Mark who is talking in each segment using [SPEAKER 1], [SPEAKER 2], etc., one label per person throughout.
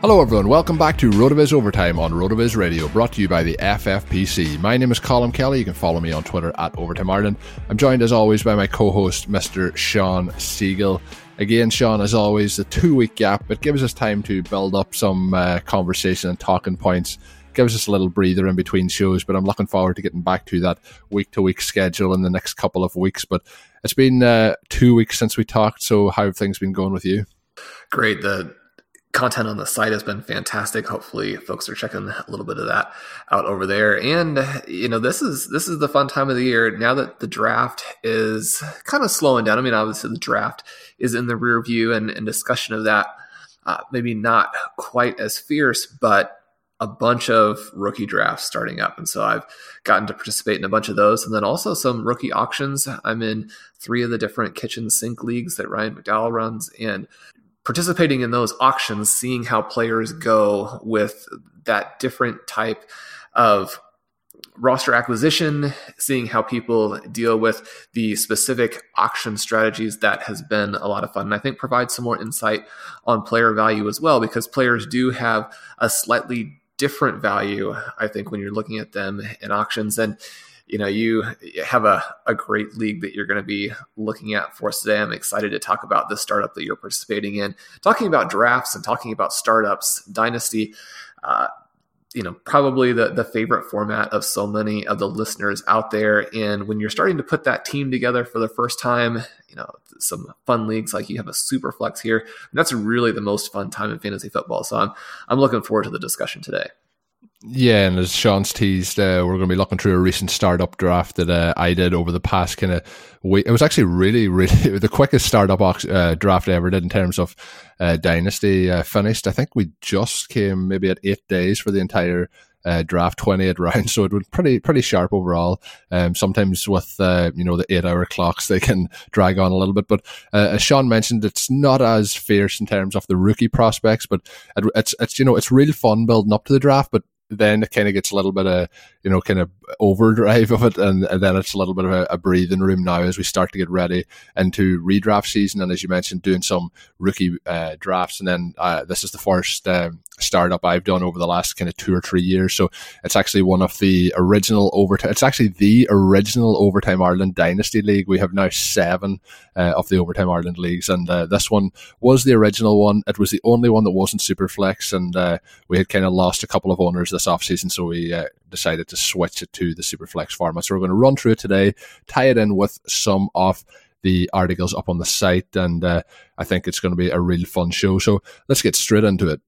[SPEAKER 1] Hello, everyone. Welcome back to RotoViz Overtime on RotoViz Radio, brought to you by the FFPC. My name is Colm Kelly. You can follow me on Twitter at Overtime Ireland. I'm joined, as always, by my co-host, Mr. Shawn Siegele. Again, Shawn, as always, the two-week gap. It gives us time to build up some uh, conversation and talking points. Gives us a little breather in between shows, but I'm looking forward to getting back to that week-to-week schedule in the next couple of weeks. But it's been uh, two weeks since we talked, so how have things been going with you?
[SPEAKER 2] Great. The content on the site has been fantastic. Hopefully, folks are checking a little bit of that out over there. And you know, this is this is the fun time of the year now that the draft is kind of slowing down. I mean, obviously, the draft is in the rear view, and, and discussion of that uh, maybe not quite as fierce, but a bunch of rookie drafts starting up. And so I've gotten to participate in a bunch of those. And then also some rookie auctions. I'm in three of the different kitchen sink leagues that Ryan McDowell runs. And participating in those auctions, seeing how players go with that different type of roster acquisition, seeing how people deal with the specific auction strategies, that has been a lot of fun. And I think provides some more insight on player value as well, because players do have a slightly different value, I think, when you're looking at them in auctions. And you know, you have a, a great league that you're going to be looking at for us today. I'm excited to talk about the startup that you're participating in, talking about drafts and talking about startups, Dynasty. Uh, you know, probably the, the favorite format of so many of the listeners out there. And when you're starting to put that team together for the first time, you know, some fun leagues like you have a super flex here. that's really the most fun time in fantasy football. So I'm, I'm looking forward to the discussion today.
[SPEAKER 1] Yeah, and as Shawn's teased, uh, we're going to be looking through a recent startup draft that uh, I did over the past kind of week. It was actually really, really the quickest startup uh, draft I ever did in terms of uh, dynasty uh, finished. I think we just came maybe at eight days for the entire uh, draft 28 rounds. So it was pretty, pretty sharp overall. Um, sometimes with, uh, you know, the eight hour clocks, they can drag on a little bit. But, uh, as Shawn mentioned, it's not as fierce in terms of the rookie prospects, but it, it's, it's, you know, it's real fun building up to the draft, but then it kind of gets a little bit of you know, kind of overdrive of it, and, and then it's a little bit of a, a, breathing room now as we start to get ready into redraft season, and as you mentioned, doing some rookie uh, drafts, and then uh, this is the first um, startup I've done over the last kind of two or three years. So it's actually one of the original overtime. It's actually the original overtime Ireland Dynasty League. We have now seven uh, of the overtime Ireland leagues, and uh, this one was the original one. It was the only one that wasn't Superflex, and uh, we had kind of lost a couple of owners this offseason, so we uh, decided to switch it to the Superflex format. So we're going to run through it today, tie it in with some of the articles up on the site, and uh, I think it's going to be a real fun show. So let's get straight into it.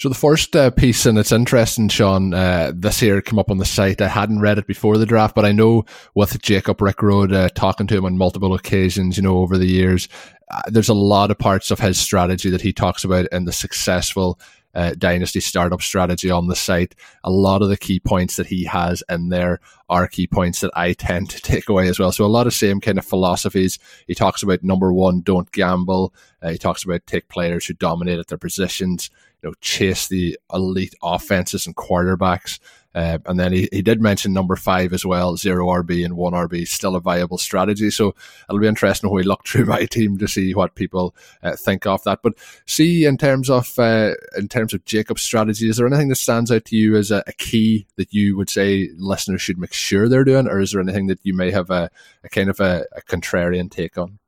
[SPEAKER 1] So the first uh, piece, and it's interesting, Shawn, uh, this here came up on the site. I hadn't read it before the draft, but I know with Jacob Rickrode, uh, talking to him on multiple occasions, you know, over the years, uh, there's a lot of parts of his strategy that he talks about in the successful uh, dynasty startup strategy on the site. A lot of the key points that he has in there are key points that I tend to take away as well. So a lot of same kind of philosophies. He talks about number one, don't gamble. Uh, he talks about take players who dominate at their positions you know, chase the elite offenses and quarterbacks. Uh, and then he, he did mention number five as well, zero RB and one RB, still a viable strategy. So it'll be interesting when we look through my team to see what people uh, think of that. But see, in terms of uh, in terms of Jacob's strategy, is there anything that stands out to you as a, a, key that you would say listeners should make sure they're doing, or is there anything that you may have a, a kind of a, a contrarian take on?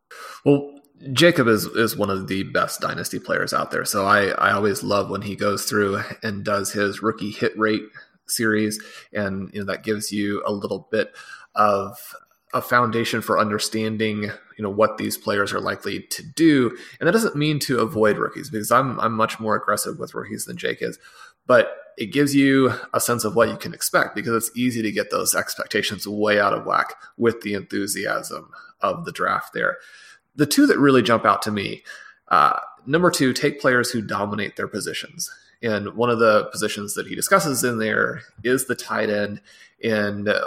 [SPEAKER 2] Well, Jacob is is one of the best dynasty players out there. So I I always love when he goes through and does his rookie hit rate series, and you know that gives you a little bit of a foundation for understanding you know what these players are likely to do. And that doesn't mean to avoid rookies because I'm I'm much more aggressive with rookies than Jake is, but it gives you a sense of what you can expect because it's easy to get those expectations way out of whack with the enthusiasm of the draft there the two that really jump out to me uh, number two, take players who dominate their positions. And one of the positions that he discusses in there is the tight end. And uh,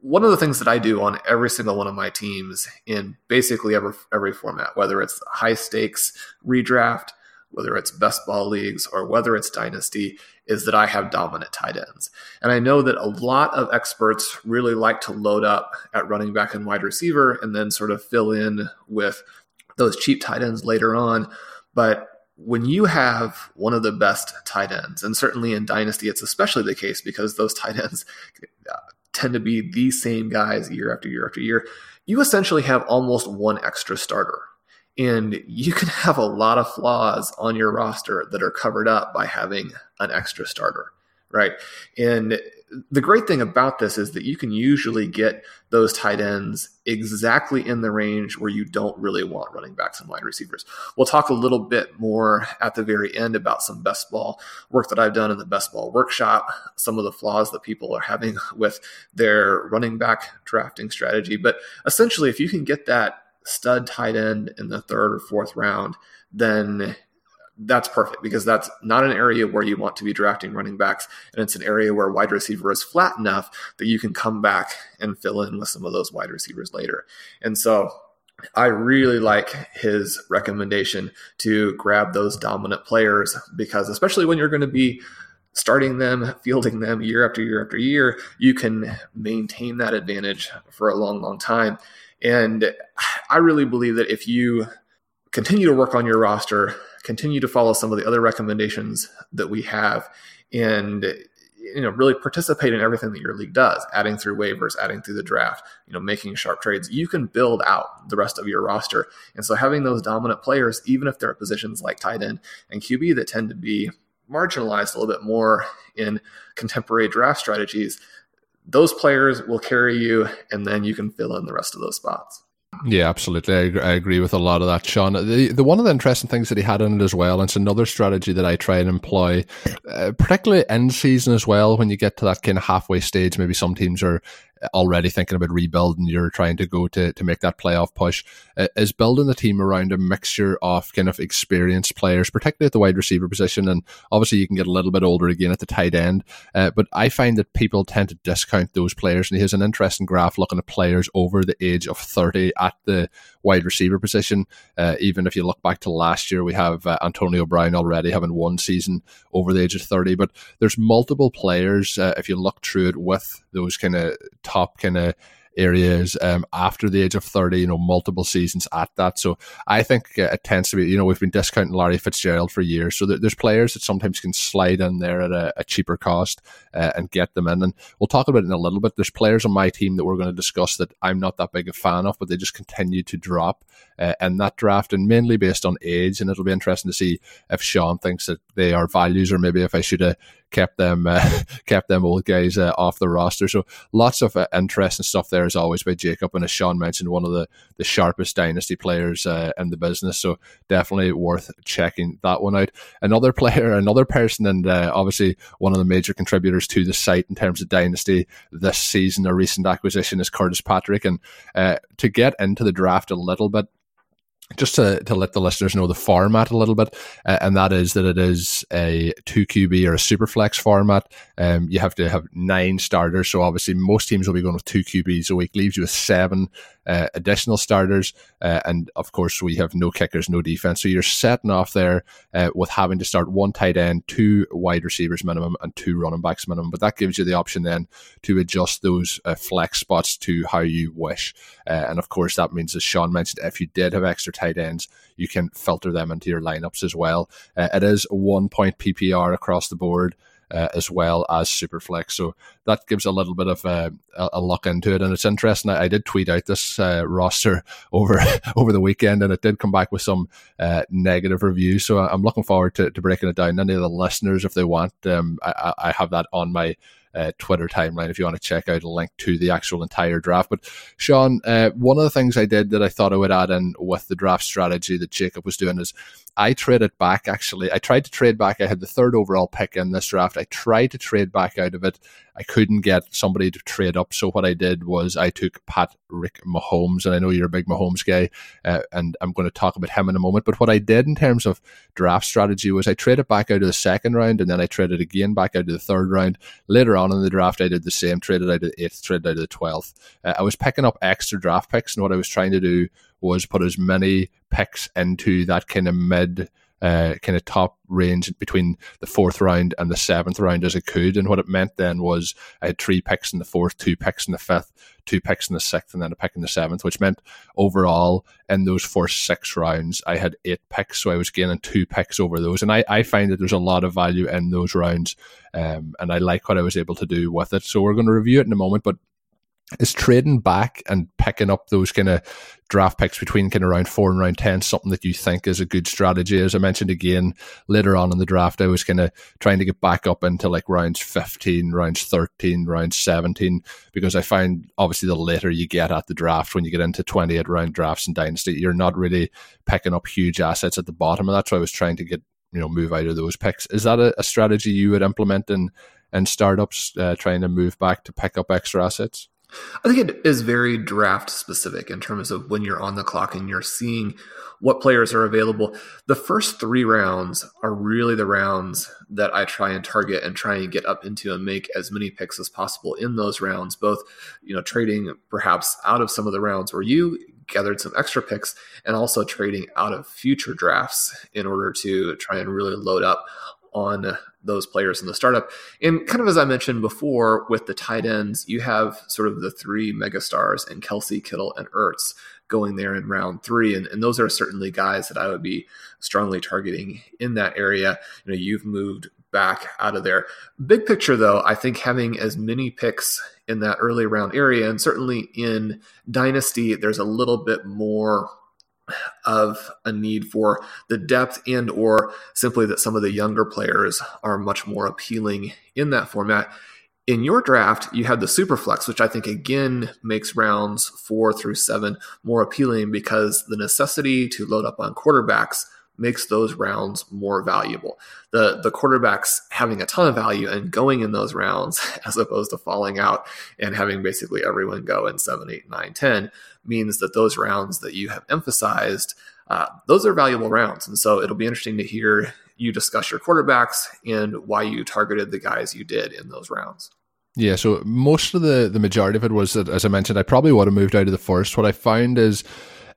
[SPEAKER 2] one of the things that I do on every single one of my teams in basically every, every format, whether it's high stakes redraft, whether it's best ball leagues, or whether it's dynasty, is that I have dominant tight ends. And I know that a lot of experts really like to load up at running back and wide receiver and then sort of fill in with those cheap tight ends later on. But when you have one of the best tight ends, and certainly in Dynasty, it's especially the case because those tight ends uh, tend to be the same guys year after year after year, you essentially have almost one extra starter and you can have a lot of flaws on your roster that are covered up by having an extra starter, right? And the great thing about this is that you can usually get those tight ends exactly in the range where you don't really want running backs and wide receivers. We'll talk a little bit more at the very end about some best ball work that I've done in the best ball workshop, some of the flaws that people are having with their running back drafting strategy. But essentially, if you can get that stud tight end in the third or fourth round, then that's perfect because that's not an area where you want to be drafting running backs. And it's an area where wide receiver is flat enough that you can come back and fill in with some of those wide receivers later. And so I really like his recommendation to grab those dominant players because, especially when you're going to be starting them, fielding them year after year after year, you can maintain that advantage for a long, long time. And I really believe that if you continue to work on your roster, continue to follow some of the other recommendations that we have, and you know really participate in everything that your league does adding through waivers adding through the draft you know making sharp trades you can build out the rest of your roster and so having those dominant players even if they're at positions like tight end and qb that tend to be marginalized a little bit more in contemporary draft strategies those players will carry you, and then you can fill in the rest of those spots.
[SPEAKER 1] Yeah, absolutely. I, agree with a lot of that, Shawn. The, the one of the interesting things that he had in it as well, and it's another strategy that I try and employ, uh, particularly end season as well. When you get to that kind of halfway stage, maybe some teams are already thinking about rebuilding, you're trying to go to, to make that playoff push, uh, is building the team around a mixture of kind of experienced players, particularly at the wide receiver position. And obviously, you can get a little bit older again at the tight end. Uh, but I find that people tend to discount those players. And he has an interesting graph looking at players over the age of 30 at the wide receiver position. Uh, even if you look back to last year, we have uh, Antonio Brown already having one season over the age of 30. But there's multiple players, uh, if you look through it, with those kind of top kind of areas um, after the age of 30, you know, multiple seasons at that. So I think it tends to be, you know, we've been discounting Larry Fitzgerald for years. So there's players that sometimes can slide in there at a, a cheaper cost uh, and get them in. And we'll talk about it in a little bit. There's players on my team that we're going to discuss that I'm not that big a fan of, but they just continue to drop uh, in that draft and mainly based on age. And it'll be interesting to see if Shawn thinks that they are values or maybe if I should have kept them uh, kept them old guys uh, off the roster. So lots of uh, interesting stuff there as always by Jacob. And as Shawn mentioned, one of the, the sharpest dynasty players uh, in the business. So definitely worth checking that one out. Another player, another person, and uh, obviously one of the major contributors to the site in terms of dynasty this season, a recent acquisition is Curtis Patrick. And uh, to get into the draft a little bit, just to, to let the listeners know the format a little bit, uh, and that is that it is a 2QB or a super flex format. Um, you have to have nine starters. So obviously, most teams will be going with two QBs a week, leaves you with seven uh, additional starters. Uh, and of course, we have no kickers, no defense. So you're setting off there uh, with having to start one tight end, two wide receivers minimum, and two running backs minimum. But that gives you the option then to adjust those uh, flex spots to how you wish. Uh, and of course, that means, as Shawn mentioned, if you did have extra tight ends, you can filter them into your lineups as well. Uh, it is one point PPR across the board uh, as well as Superflex. So that gives a little bit of uh, a, a look into it, and it's interesting. I, I did tweet out this uh, roster over over the weekend, and it did come back with some uh, negative reviews. So I'm looking forward to, to breaking it down. Any of the listeners, if they want, um, I, I have that on my uh, Twitter timeline if you want to check out a link to the actual entire draft. But Shawn, uh, one of the things I did that I thought I would add in with the draft strategy that Jacob was doing is I traded back actually. I tried to trade back. I had the third overall pick in this draft. I tried to trade back out of it. I couldn't get somebody to trade up. So what I did was I took Pat Rick Mahomes, and I know you're a big Mahomes guy, uh, and I'm going to talk about him in a moment. But what I did in terms of draft strategy was I traded back out of the second round, and then I traded again back out of the third round. Later on in the draft, I did the same, traded out of the eighth, traded out of the twelfth. Uh, I was picking up extra draft picks, and what I was trying to do was put as many picks into that kind of mid uh, kind of top range between the fourth round and the seventh round as I could. And what it meant then was I had three picks in the fourth, two picks in the fifth, two picks in the sixth, and then a pick in the seventh, which meant overall in those first six rounds, I had eight picks. So I was gaining two picks over those. And I, I find that there's a lot of value in those rounds. Um, and I like what I was able to do with it. So we're going to review it in a moment. But is trading back and picking up those kind of draft picks between kind of round four and round 10 something that you think is a good strategy? As I mentioned again, later on in the draft, I was kind of trying to get back up into like rounds 15, rounds 13, rounds 17, because I find obviously the later you get at the draft, when you get into 28 round drafts and dynasty, you're not really picking up huge assets at the bottom And that's So I was trying to get, you know, move out of those picks. Is that a, a strategy you would implement in, in startups, uh, trying to move back to pick up extra assets?
[SPEAKER 2] I think it is very draft specific in terms of when you're on the clock and you're seeing what players are available. The first three rounds are really the rounds that I try and target and try and get up into and make as many picks as possible in those rounds, both, you know, trading perhaps out of some of the rounds where you gathered some extra picks and also trading out of future drafts in order to try and really load up on those players in the startup. And kind of as I mentioned before, with the tight ends, you have sort of the three megastars and Kelce, Kittle, and Ertz going there in round three. And, and those are certainly guys that I would be strongly targeting in that area. You know, you've moved back out of there. Big picture, though, I think having as many picks in that early round area, and certainly in Dynasty, there's a little bit more of a need for the depth and or simply that some of the younger players are much more appealing in that format. In your draft you have the super flex which i think again makes rounds four through seven more appealing because the necessity to load up on quarterbacks makes those rounds more valuable. The the quarterbacks having a ton of value and going in those rounds as opposed to falling out and having basically everyone go in seven, eight, nine, ten means that those rounds that you have emphasized, uh, those are valuable rounds. And so it'll be interesting to hear you discuss your quarterbacks and why you targeted the guys you did in those rounds.
[SPEAKER 1] Yeah, so most of the the majority of it was that, as I mentioned, I probably would have moved out of the first. What I found is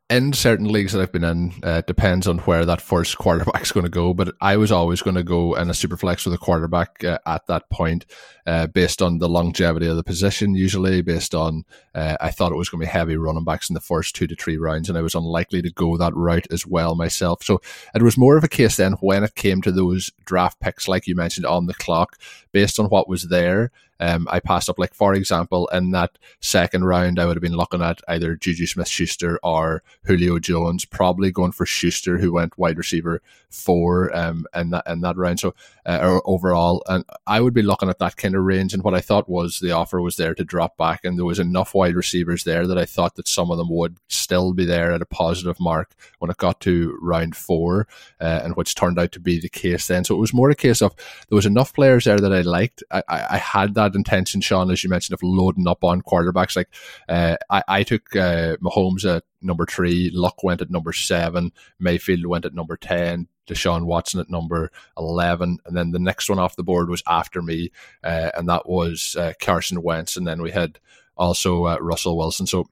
[SPEAKER 1] in certain leagues that I've been in, uh, depends on where that first quarterback's going to go. But I was always going to go in a super flex with a quarterback uh, at that point, uh, based on the longevity of the position. Usually, based on uh, I thought it was going to be heavy running backs in the first two to three rounds, and I was unlikely to go that route as well myself. So it was more of a case then when it came to those draft picks, like you mentioned, on the clock, based on what was there um, I passed up, like, for example, in that second round, I would have been looking at either Juju Smith Schuster or Julio Jones, probably going for Schuster, who went wide receiver four um, in, that, in that round. So, uh, overall, and I would be looking at that kind of range. And what I thought was the offer was there to drop back, and there was enough wide receivers there that I thought that some of them would still be there at a positive mark when it got to round four, uh, and which turned out to be the case then. So, it was more a case of there was enough players there that I liked. I, I, I had that intention, Shawn, as you mentioned, of loading up on quarterbacks. Like uh, I, I took uh, Mahomes at number three, Luck went at number seven, Mayfield went at number ten, Deshaun Watson at number 11. And then the next one off the board was after me, uh, and that was uh, Carson Wentz. And then we had also uh, Russell Wilson. So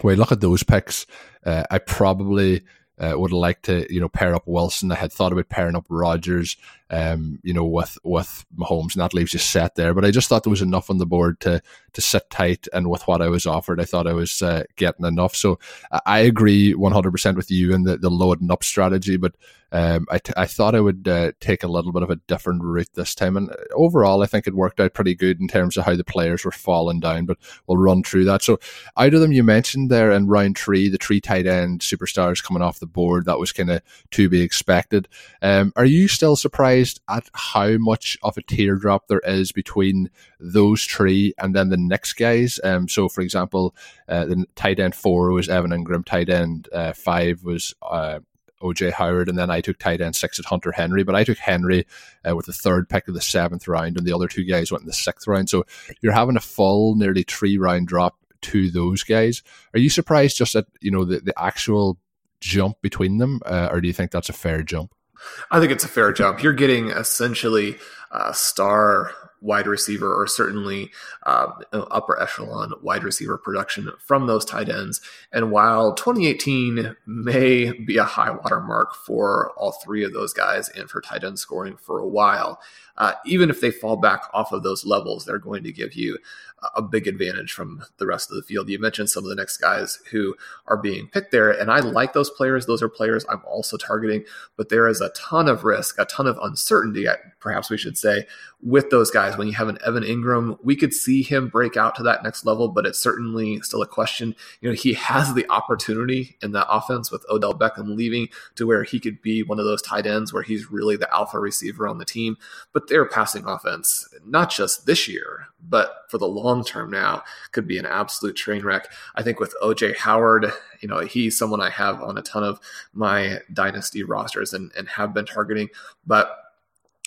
[SPEAKER 1] when I look at those picks, uh, I probably uh, would like to, you know, pair up Wilson. I had thought about pairing up Rodgers, um, you know, with with Mahomes, and that leaves you set there. But I just thought there was enough on the board to to sit tight, and with what I was offered, I thought I was uh, getting enough. So I agree 100% with you in the, the loading up strategy, but um, I, t- I thought I would uh, take a little bit of a different route this time. And overall, I think it worked out pretty good in terms of how the players were falling down, but we'll run through that. So, out of them, you mentioned there in round three, the three tight end superstars coming off the board. That was kind of to be expected. Um, are you still surprised at how much of a teardrop there is between those three and then the next guys? Um, so, for example, uh, the tight end four was Evan Engram, tight end uh, five was uh, OJ Howard, and then I took tight end six at Hunter Henry. But I took Henry uh, with the third pick of the seventh round, and the other two guys went in the sixth round. So you're having a full, nearly three round drop to those guys. Are you surprised just at you know the, the actual jump between them, uh, or do you think that's a fair jump?
[SPEAKER 2] I think it's a fair jump. You're getting essentially a star wide receiver or certainly uh, upper echelon wide receiver production from those tight ends. And while 2018 may be a high water mark for all three of those guys and for tight end scoring for a while, uh, even if they fall back off of those levels, they're going to give you a big advantage from the rest of the field. You mentioned some of the next guys who are being picked there, and I like those players. Those are players I'm also targeting, but there is a ton of risk, a ton of uncertainty, perhaps we should say, with those guys. When you have an Evan Engram, we could see him break out to that next level, but it's certainly still a question. You know, he has the opportunity in that offense with Odell Beckham leaving to where he could be one of those tight ends where he's really the alpha receiver on the team. But their passing offense, not just this year, but for the long term now, could be an absolute train wreck. I think with OJ Howard, you know, he's someone I have on a ton of my dynasty rosters and, and have been targeting. But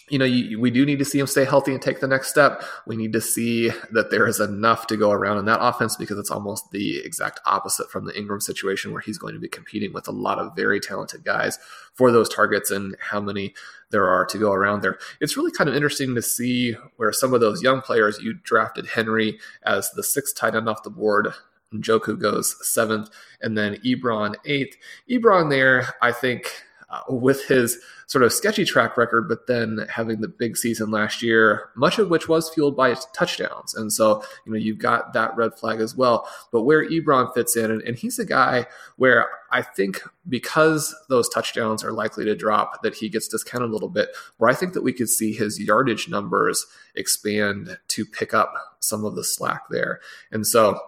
[SPEAKER 2] you know, you, we do need to see him stay healthy and take the next step. We need to see that there is enough to go around in that offense because it's almost the exact opposite from the Engram situation where he's going to be competing with a lot of very talented guys for those targets and how many there are to go around there. It's really kind of interesting to see where some of those young players you drafted Henry as the sixth tight end off the board. Njoku goes seventh, and then Ebron eighth. Ebron there, I think uh, with his sort of sketchy track record, but then having the big season last year, much of which was fueled by touchdowns. And so, you know, you've got that red flag as well. But where Ebron fits in, and, and he's a guy where I think because those touchdowns are likely to drop, that he gets discounted a little bit, where I think that we could see his yardage numbers expand to pick up some of the slack there. And so,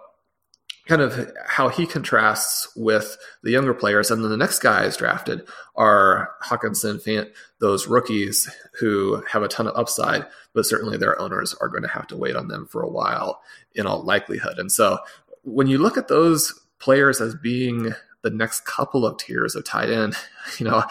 [SPEAKER 2] kind of how he contrasts with the younger players. And then the next guys drafted are Hockenson, Fant, those rookies who have a ton of upside, but certainly their owners are going to have to wait on them for a while in all likelihood. And so when you look at those players as being the next couple of tiers of tight end, you know,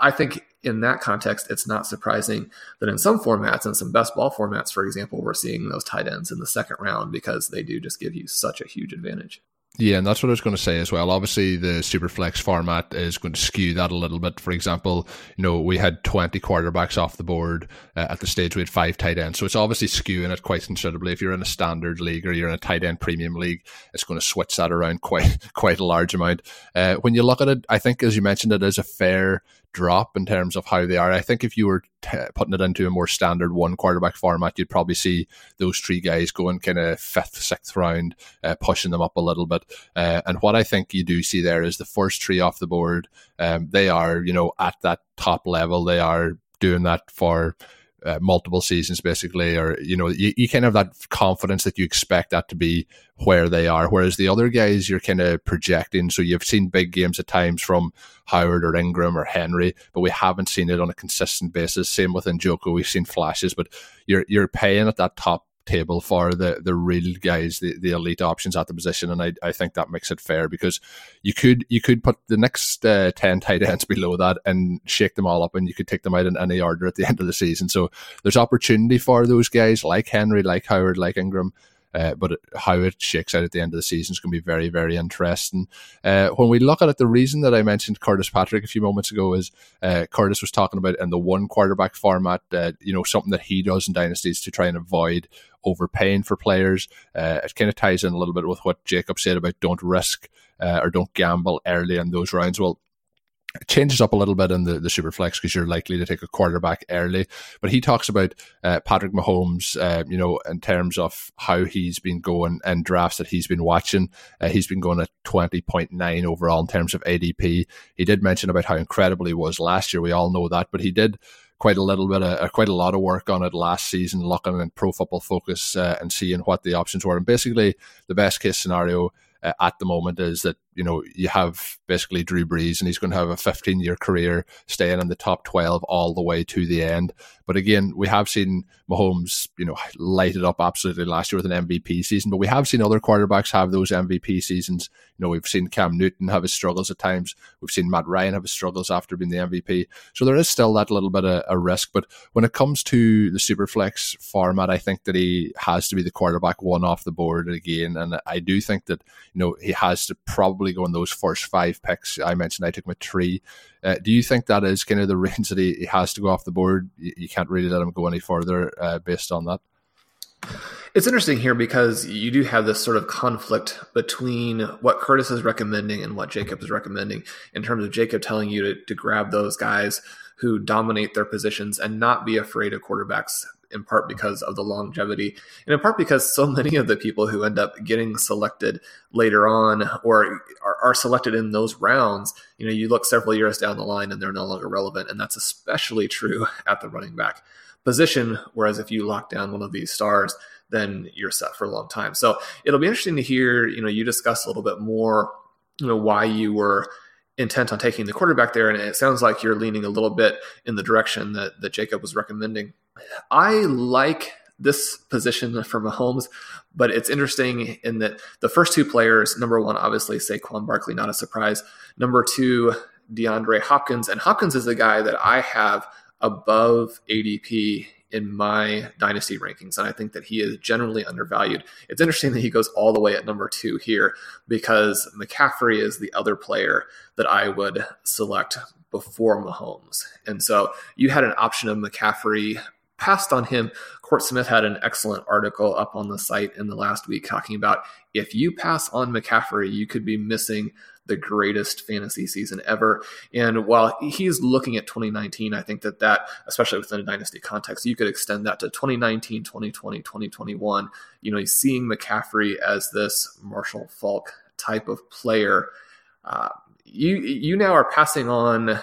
[SPEAKER 2] I think in that context, it's not surprising that in some formats, in some best ball formats, for example, we're seeing those tight ends in the second round because they do just give you such a huge advantage.
[SPEAKER 1] Yeah, and that's what I was going to say as well. Obviously, the Superflex format is going to skew that a little bit. For example, you know, we had 20 quarterbacks off the board uh, at the stage we had five tight ends. So it's obviously skewing it quite considerably. If you're in a standard league or you're in a tight end premium league, it's going to switch that around quite, quite a large amount. Uh, when you look at it, I think, as you mentioned, it is a fair drop in terms of how they are. I think if you were t- putting it into a more standard one quarterback format, you'd probably see those three guys going kind of fifth, sixth round, uh, pushing them up a little bit. Uh, and what I think you do see there is the first three off the board. Um, they are, you know, at that top level. They are doing that for uh, multiple seasons basically or you know you, you kind of have that confidence that you expect that to be where they are. Whereas the other guys you're kind of projecting. So you've seen big games at times from howard or engram or henry but we haven't seen it on a consistent basis. Same with njoku we've seen flashes but you're you're paying at that top table for the the real guys, the, the elite options at the position, and I, I think that makes it fair because you could you could put the next uh, ten tight ends below that and shake them all up, and you could take them out in any order at the end of the season. So there's opportunity for those guys like Henry, like Howard, like Engram. Uh, but how it shakes out at the end of the season is going to be very, very interesting. Uh, when we look at it, the reason that I mentioned Curtis Patrick a few moments ago is uh, Curtis was talking about in the one quarterback format, uh, you know, something that he does in dynasties to try and avoid overpaying for players. Uh, it kind of ties in a little bit with what Jacob said about don't risk uh, or don't gamble early in those rounds. Well, changes up a little bit in the, the super flex because you're likely to take a quarterback early. But he talks about uh, Patrick Mahomes, uh, you know, in terms of how he's been going in drafts that he's been watching. Uh, he's been going at 20.9 overall in terms of ADP. He did mention about how incredible he was last year. We all know that, but he did quite a little bit of uh, quite a lot of work on it last season, looking in Pro Football Focus uh, and seeing what the options were. And basically, the best case scenario uh, at the moment is that you know you have basically Drew Brees and he's going to have a 15 year career staying in the top 12 all the way to the end. But again, we have seen Mahomes, you know, light it up absolutely last year with an MVP season. But we have seen other quarterbacks have those MVP seasons. You know, we've seen Cam Newton have his struggles at times. We've seen Matt Ryan have his struggles after being the MVP. So there is still that little bit of a risk. But when it comes to the Superflex format, I think that he has to be the quarterback one off the board again. And I do think that, you know, he has to probably go in those first five picks. I mentioned I took him at three. Uh, do you think that is kind of the range that he, he, has to go off the board? You, you can't really let him go any further uh, based on that.
[SPEAKER 2] It's interesting here because you do have this sort of conflict between what Curtis is recommending and what Jacob is recommending in terms of Jacob telling you to, to grab those guys who dominate their positions and not be afraid of quarterbacks in part because of the longevity, and in part because so many of the people who end up getting selected later on or are, are, selected in those rounds, you know, you look several years down the line and they're no longer relevant. And that's especially true at the running back position. Whereas if you lock down one of these stars, then you're set for a long time. So it'll be interesting to hear, you know, you discuss a little bit more, you know, why you were intent on taking the quarterback there. And it sounds like you're leaning a little bit in the direction that, that Jacob was recommending. I like this position for Mahomes, but it's interesting in that the first two players, number one, obviously Saquon Barkley, not a surprise. Number two, DeAndre Hopkins. And Hopkins is the guy that I have above ADP in my dynasty rankings. And I think that he is generally undervalued. It's interesting that he goes all the way at number two here because McCaffrey is the other player that I would select before Mahomes. And so you had an option of McCaffrey passed on him. Court Smith had an excellent article up on the site in the last week talking about if you pass on McCaffrey, you could be missing the greatest fantasy season ever. And while he's looking at 2019, I think that that, especially within a dynasty context, you could extend that to 2019, 2020, 2021. You know, he's seeing McCaffrey as this Marshall Faulk type of player. Uh, you you now are passing on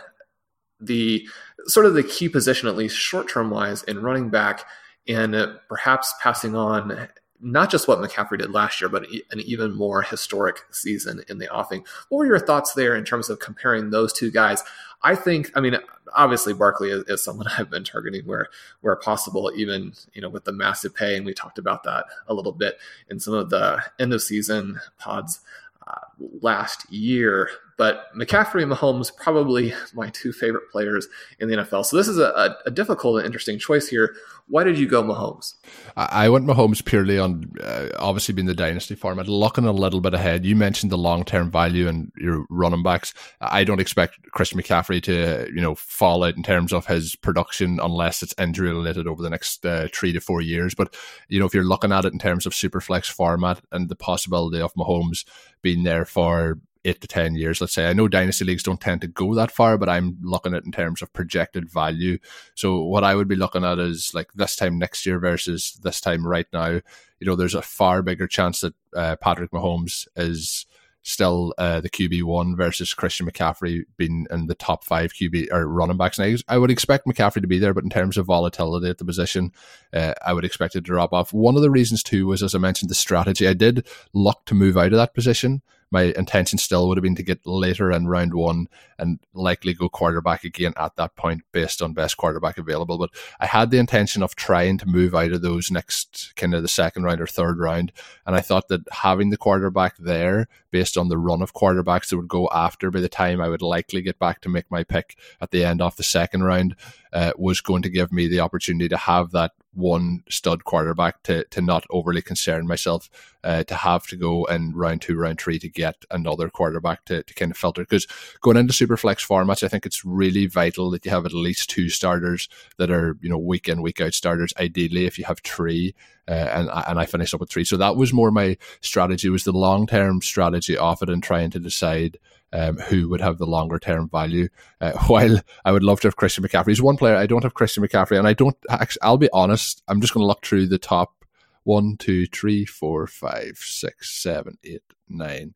[SPEAKER 2] the sort of the key position, at least short term wise, in running back, and perhaps passing on not just what McCaffrey did last year, but an even more historic season in the offing. What were your thoughts there in terms of comparing those two guys? I think, I mean, obviously Barkley is, is, someone I've been targeting where where possible, even you know with the massive pay, and we talked about that a little bit in some of the end of season pods uh, last year. But McCaffrey and Mahomes, probably my two favorite players in the NFL. So this is a, a difficult and interesting choice here. Why did you go Mahomes?
[SPEAKER 1] I went Mahomes purely on uh, obviously being the dynasty format, looking a little bit ahead. You mentioned the long term value and your running backs. I don't expect Christian McCaffrey to you know fall out in terms of his production unless it's injury related over the next uh, three to four years. But you know if you're looking at it in terms of super flex format and the possibility of Mahomes being there for eight to ten years, let's say. I know dynasty leagues don't tend to go that far, but I'm looking at in terms of projected value. So what I would be looking at is like this time next year versus this time right now. You know, there's a far bigger chance that uh, Patrick Mahomes is still uh, the QB one versus Christian McCaffrey being in the top five QB or running backs. I, I would expect McCaffrey to be there, but in terms of volatility at the position, uh, I would expect it to drop off. One of the reasons too was, as I mentioned, the strategy. I did look to move out of that position my intention still would have been to get later in round one and likely go quarterback again at that point based on best quarterback available. But I had the intention of trying to move out of those next kind of the second round or third round. And I thought that having the quarterback there based on the run of quarterbacks that would go after by the time I would likely get back to make my pick at the end of the second round uh, was going to give me the opportunity to have that one stud quarterback to to not overly concern myself uh, to have to go in round two, round three to get another quarterback to, to kind of filter. Because going into super flex formats, I think it's really vital that you have at least two starters that are you know week in week out starters. Ideally, if you have three. Uh, and and I finished up with three, so that was more my strategy. Was the long term strategy of it and trying to decide um, who would have the longer term value. Uh, while I would love to have Christian McCaffrey, he's one player I don't have Christian McCaffrey, and I don't. Actually, I'll be honest. I'm just going to look through the top one, two, three, four, five, six, seven, eight, nine.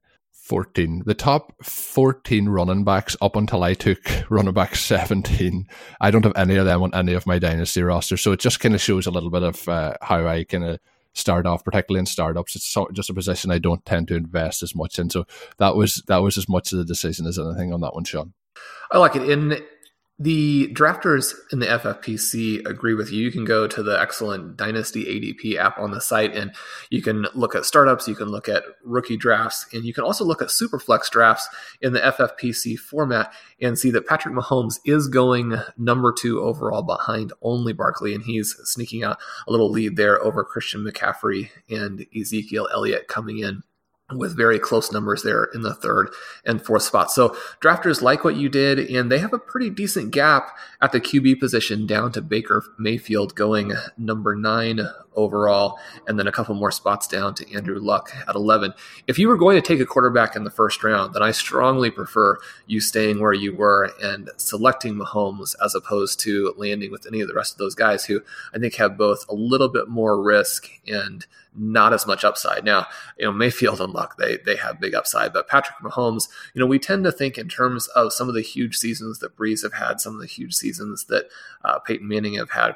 [SPEAKER 1] 14. The top 14 running backs up until I took running back 17. I don't have any of them on any of my dynasty rosters. So it just kind of shows a little bit of uh, how I kind of start off, particularly in startups. It's so, just a position I don't tend to invest as much in. So that was that was as much of the decision as anything on that one, Shawn.
[SPEAKER 2] I like it. In the drafters in the FFPC agree with you. You can go to the excellent Dynasty ADP app on the site and you can look at startups, you can look at rookie drafts, and you can also look at Superflex drafts in the FFPC format and see that Patrick Mahomes is going number two overall behind only Barkley, and he's sneaking out a little lead there over Christian McCaffrey and Ezekiel Elliott coming in with very close numbers there in the third and fourth spot. So drafters like what you did, and they have a pretty decent gap at the QB position down to Baker Mayfield going number nine overall, and then a couple more spots down to Andrew Luck at 11. If you were going to take a quarterback in the first round, then I strongly prefer you staying where you were and selecting Mahomes as opposed to landing with any of the rest of those guys who I think have both a little bit more risk and not as much upside. Now, you know, Mayfield and Luck, they they have big upside, but Patrick Mahomes, you know, we tend to think in terms of some of the huge seasons that Brees have had, some of the huge seasons that uh, Peyton Manning have had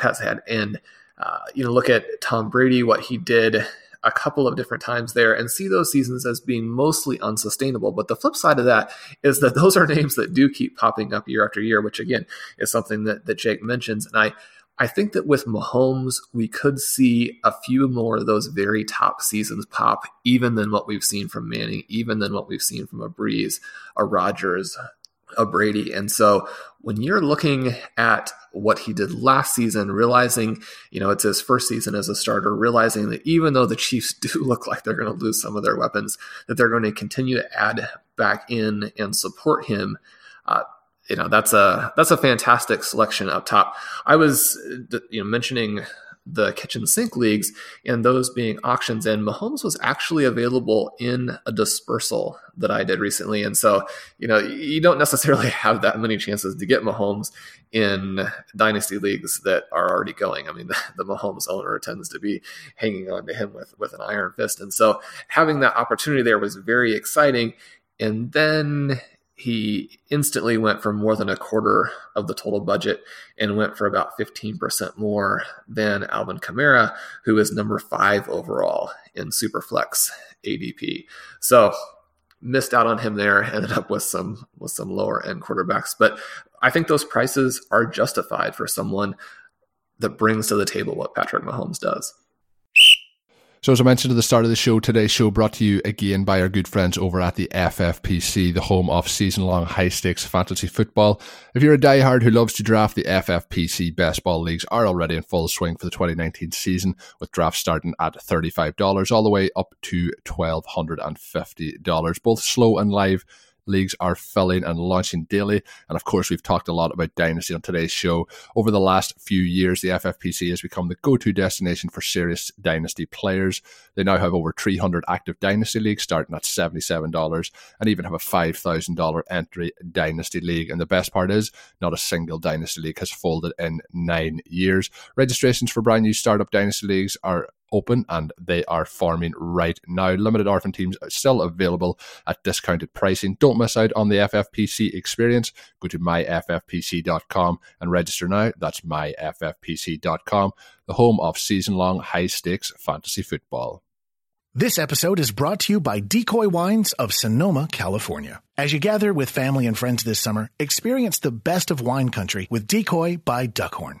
[SPEAKER 2] has had, and uh, you know, look at Tom Brady, what he did a couple of different times there and see those seasons as being mostly unsustainable. But the flip side of that is that those are names that do keep popping up year after year, which again is something that, that Jake mentions. And I I think that with Mahomes, we could see a few more of those very top seasons pop, even than what we've seen from Manning, even than what we've seen from a Brees, a Rodgers, a Brady. And so when you're looking at what he did last season, realizing, you know, it's his first season as a starter, realizing that even though the Chiefs do look like they're going to lose some of their weapons, that they're going to continue to add back in and support him. Uh, you know that's a that's a fantastic selection up top. I was you know mentioning the kitchen sink leagues and those being auctions. And Mahomes was actually available in a dispersal that I did recently. And so you know you don't necessarily have that many chances to get Mahomes in dynasty leagues that are already going. I mean the, the Mahomes owner tends to be hanging on to him with with an iron fist. And so having that opportunity there was very exciting. And then he instantly went for more than a quarter of the total budget and went for about 15% more than Alvin Kamara, who is number five overall in Superflex ADP. So missed out on him there, ended up with some with some lower end quarterbacks. But I think those prices are justified for someone that brings to the table what Patrick Mahomes does.
[SPEAKER 1] So, as I mentioned at the start of the show, today's show brought to you again by our good friends over at the FFPC, the home of season long high stakes fantasy football. If you're a diehard who loves to draft, the FFPC best ball leagues are already in full swing for the 2019 season, with drafts starting at $35 all the way up to $1,250. Both slow and live leagues are filling and launching daily. And of course, we've talked a lot about Dynasty on today's show. Over the last few years, the FFPC has become the go to destination for serious Dynasty players. They now have over 300 active Dynasty leagues starting at $77 and even have a $5,000 entry Dynasty league. And the best part is, not a single Dynasty league has folded in nine years. Registrations for brand new startup Dynasty leagues are open and they are farming right now. Limited orphan teams are still available at discounted pricing. Don't miss out on the FFPC experience. Go to myffpc.com and register now. That's myffpc.com, the home of season long high stakes fantasy football.
[SPEAKER 3] This episode is brought to you by Decoy Wines of Sonoma, California. As you gather with family and friends this summer, experience the best of wine country with Decoy by Duckhorn.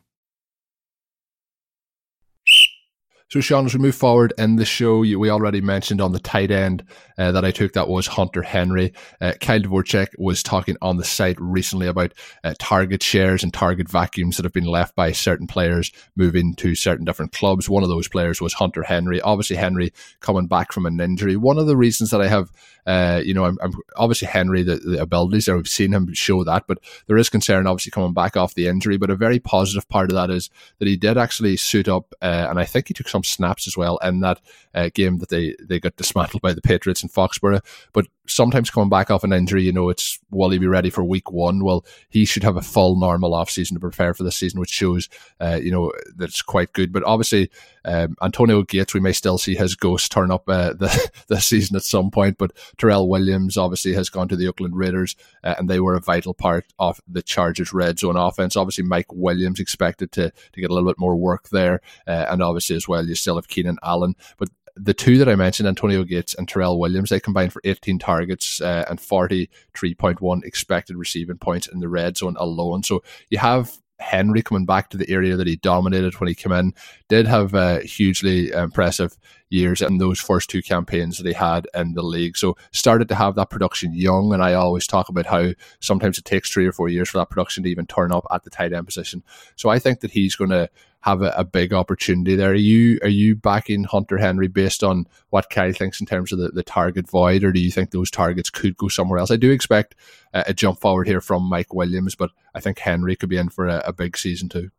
[SPEAKER 1] So, Shawn, as we move forward in the show, we already mentioned on the tight end uh, that I took that was Hunter Henry. Uh, Kyle Dvorchak was talking on the site recently about uh, target shares and target vacuums that have been left by certain players moving to certain different clubs. One of those players was Hunter Henry. Obviously, Henry coming back from an injury. One of the reasons that I have, uh, you know, I'm, I'm, obviously Henry, the, the abilities there, we've seen him show that, but there is concern obviously coming back off the injury. But a very positive part of that is that he did actually suit up, uh, and I think he took some some snaps as well in that uh, game that they, they got dismantled by the Patriots in Foxborough. But sometimes coming back off an injury, you know, it's will he be ready for week one? Well, he should have a full normal off season to prepare for the season, which shows, uh, you know, that's quite good. But obviously, um, Antonio Gates, we may still see his ghost turn up uh, the, the season at some point. But Tyrell Williams obviously has gone to the Oakland Raiders, uh, and they were a vital part of the Chargers' red zone offense. Obviously, Mike Williams expected to to get a little bit more work there, uh, and obviously as well, you still have Keenan Allen. But the two that I mentioned, Antonio Gates and Tyrell Williams, they combined for 18 targets uh, and 43.1 expected receiving points in the red zone alone. So you have Henry coming back to the area that he dominated when he came in, did have a hugely impressive years in those first two campaigns that he had in the league. So started to have that production young, and I always talk about how sometimes it takes three or four years for that production to even turn up at the tight end position. So I think that he's going to have a, a, big opportunity there. Are you are you backing Hunter Henry based on what Kyle thinks in terms of the, the target void, or do you think those targets could go somewhere else? I do expect a, a jump forward here from Mike Williams, but I think Henry could be in for a, a big season too.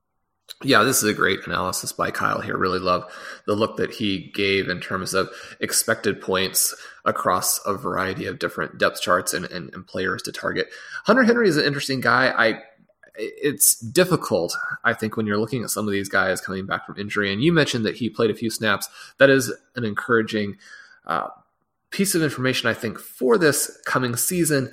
[SPEAKER 2] Yeah, this is a great analysis by Kyle here. Really love the look that he gave in terms of expected points across a variety of different depth charts and, and, and players to target. Hunter Henry is an interesting guy. I it's difficult, I think, when you're looking at some of these guys coming back from injury. And you mentioned that he played a few snaps. That is an encouraging uh, piece of information, I think, for this coming season.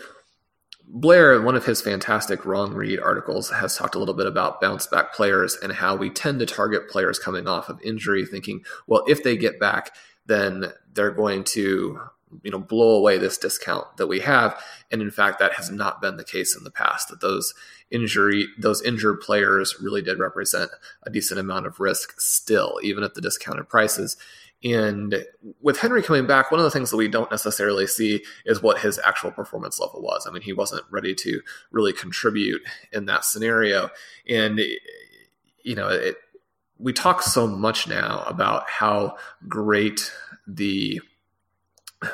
[SPEAKER 2] Blair, in one of his fantastic wrong read articles, has talked a little bit about bounce back players and how we tend to target players coming off of injury, thinking, well, if they get back, then they're going to you know blow away this discount that we have and in fact that has not been the case in the past that those injury those injured players really did represent a decent amount of risk still even at the discounted prices and with Henry coming back, one of the things that we don't necessarily see is what his actual performance level was. I mean, he wasn't ready to really contribute in that scenario. And you know, it, we talk so much now about how great the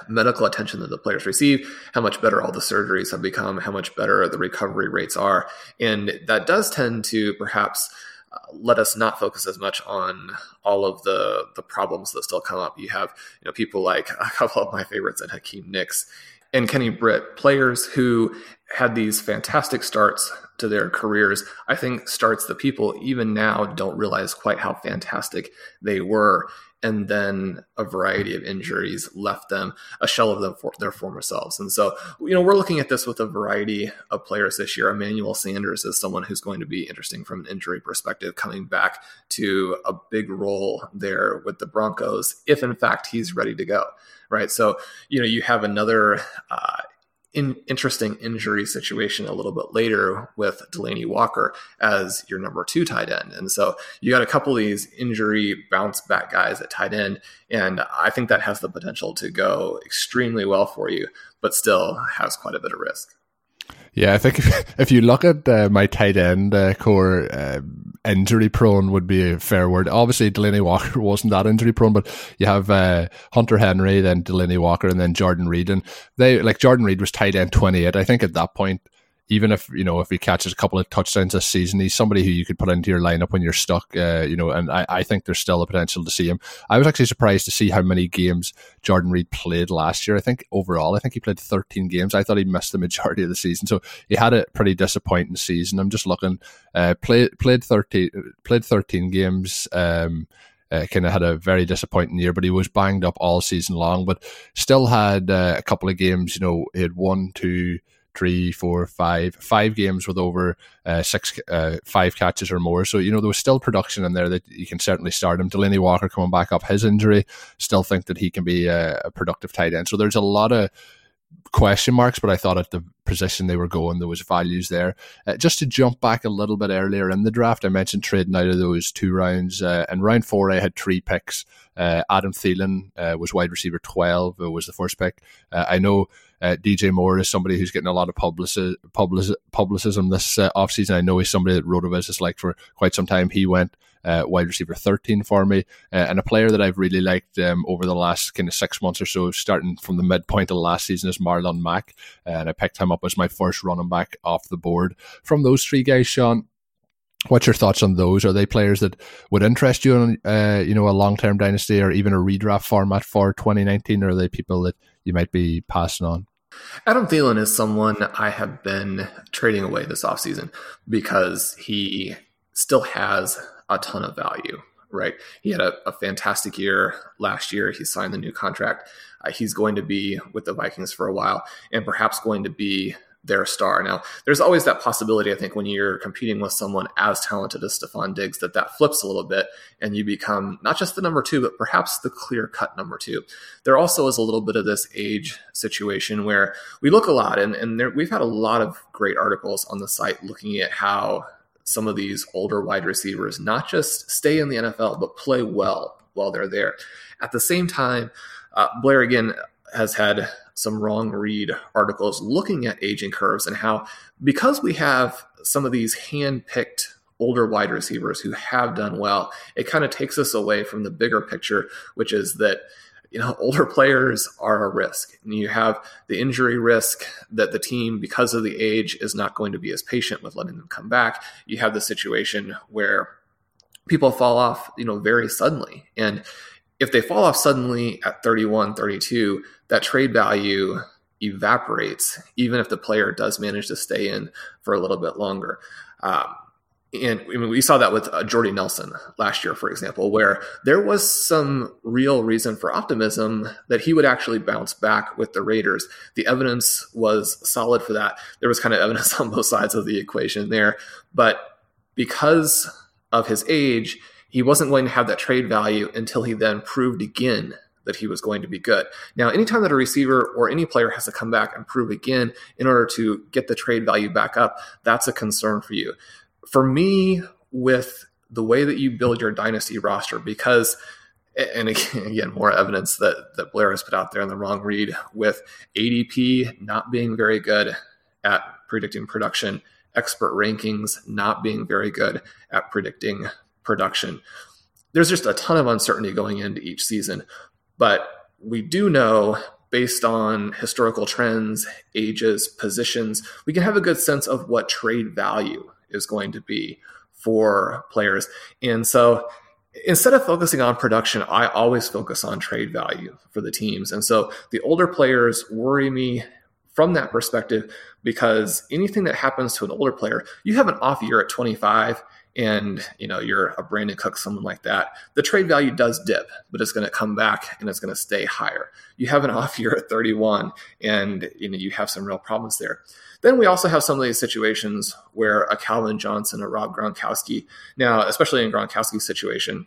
[SPEAKER 2] medical attention that the players receive, how much better all the surgeries have become, how much better the recovery rates are. And that does tend to perhaps uh, let us not focus as much on all of the the problems that still come up. You have you know people like a couple of my favorites and Hakeem Nicks and Kenny Britt, players who had these fantastic starts to their careers. I think starts that people even now don't realize quite how fantastic they were and then a variety of injuries left them a shell of them for their former selves. And so, you know, we're looking at this with a variety of players this year. Emmanuel Sanders is someone who's going to be interesting from an injury perspective, coming back to a big role there with the Broncos, if in fact he's ready to go. Right. So, you know, you have another uh, in, interesting injury situation a little bit later with Delanie Walker as your number two tight end. And so you got a couple of these injury bounce back guys at tight end. And I think that has the potential to go extremely well for you, but still has quite a bit of risk.
[SPEAKER 1] Yeah, I think if, if you look at uh, my tight end uh, core, uh, injury prone would be a fair word. Obviously, Delanie Walker wasn't that injury prone, but you have uh, Hunter Henry, then Delanie Walker, and then Jordan Reed. And they like Jordan Reed was tight end 28. I think at that point, even if you know if he catches a couple of touchdowns this season, he's somebody who you could put into your lineup when you're stuck. Uh, you know, and I, I think there's still a potential to see him. I was actually surprised to see how many games Jordan Reed played last year. I think overall, I think he played 13 games. I thought he missed the majority of the season, so he had a pretty disappointing season. I'm just looking. Uh, played played 13 played 13 games. Um, uh, kind of had a very disappointing year, but he was banged up all season long. But still had uh, a couple of games. You know, he had one, two, three, four, five, five games with over uh, six, uh, five catches or more. So you know there was still production in there that you can certainly start him. Delanie Walker coming back off his injury, still think that he can be a, a productive tight end. So there's a lot of question marks, but I thought at the position they were going, there was values there. Uh, just to jump back a little bit earlier in the draft, I mentioned trading out of those two rounds. Uh, in round four, I had three picks. Uh, Adam Thielen uh, was wide receiver 12, uh, was the first pick. Uh, I know uh, DJ Moore is somebody who's getting a lot of publici- publici- publicism this uh, offseason. I know he's somebody that RotoViz has liked for quite some time. He went uh, wide receiver 13 for me, uh, and a player that I've really liked um, over the last kind of six months or so, starting from the midpoint of last season, is Marlon Mack. and I picked him up as my first running back off the board. From those three guys, Shawn, What's your thoughts on those? Are they players that would interest you in, uh, you know, a long term dynasty or even a redraft format for 2019? Or are they people that you might be passing on?
[SPEAKER 2] Adam Thielen is someone I have been trading away this offseason because he still has a ton of value, right? He had a, a fantastic year last year. He signed the new contract. Uh, he's going to be with the Vikings for a while and perhaps going to be their star. Now, there's always that possibility, I think, when you're competing with someone as talented as Stefon Diggs, that that flips a little bit and you become not just the number two, but perhaps the clear cut number two. There also is a little bit of this age situation where we look a lot, and, and there, we've had a lot of great articles on the site looking at how some of these older wide receivers not just stay in the NFL, but play well while they're there. At the same time, uh, Blair again has had some wrong read articles looking at aging curves and how because we have some of these hand picked older wide receivers who have done well, it kind of takes us away from the bigger picture, which is that you know older players are a risk. And you have the injury risk that the team because of the age is not going to be as patient with letting them come back. You have the situation where people fall off you know very suddenly. And if they fall off suddenly at 31 32 that trade value evaporates, even if the player does manage to stay in for a little bit longer. Um, and I mean, we saw that with uh, Jordy Nelson last year, for example, where there was some real reason for optimism that he would actually bounce back with the Raiders. The evidence was solid for that. There was kind of evidence on both sides of the equation there. But because of his age, he wasn't going to have that trade value until he then proved again that he was going to be good. Now, anytime that a receiver or any player has to come back and prove again in order to get the trade value back up, that's a concern for you. For me, with the way that you build your dynasty roster, because and again, more evidence that, that Blair has put out there in the wrong read with ADP not being very good at predicting production expert rankings not being very good at predicting production. There's just a ton of uncertainty going into each season, but we do know based on historical trends, ages, positions, we can have a good sense of what trade value is going to be for players. And so instead of focusing on production, I always focus on trade value for the teams. And so the older players worry me from that perspective because anything that happens to an older player, you have an off year at 25 and you know you're a Brandin Cook, someone like that, the trade value does dip, but it's going to come back and it's going to stay higher. You have an off year at 31, and you know you have some real problems there. Then we also have some of these situations where a Calvin Johnson, a Rob Gronkowski, now especially in Gronkowski's situation,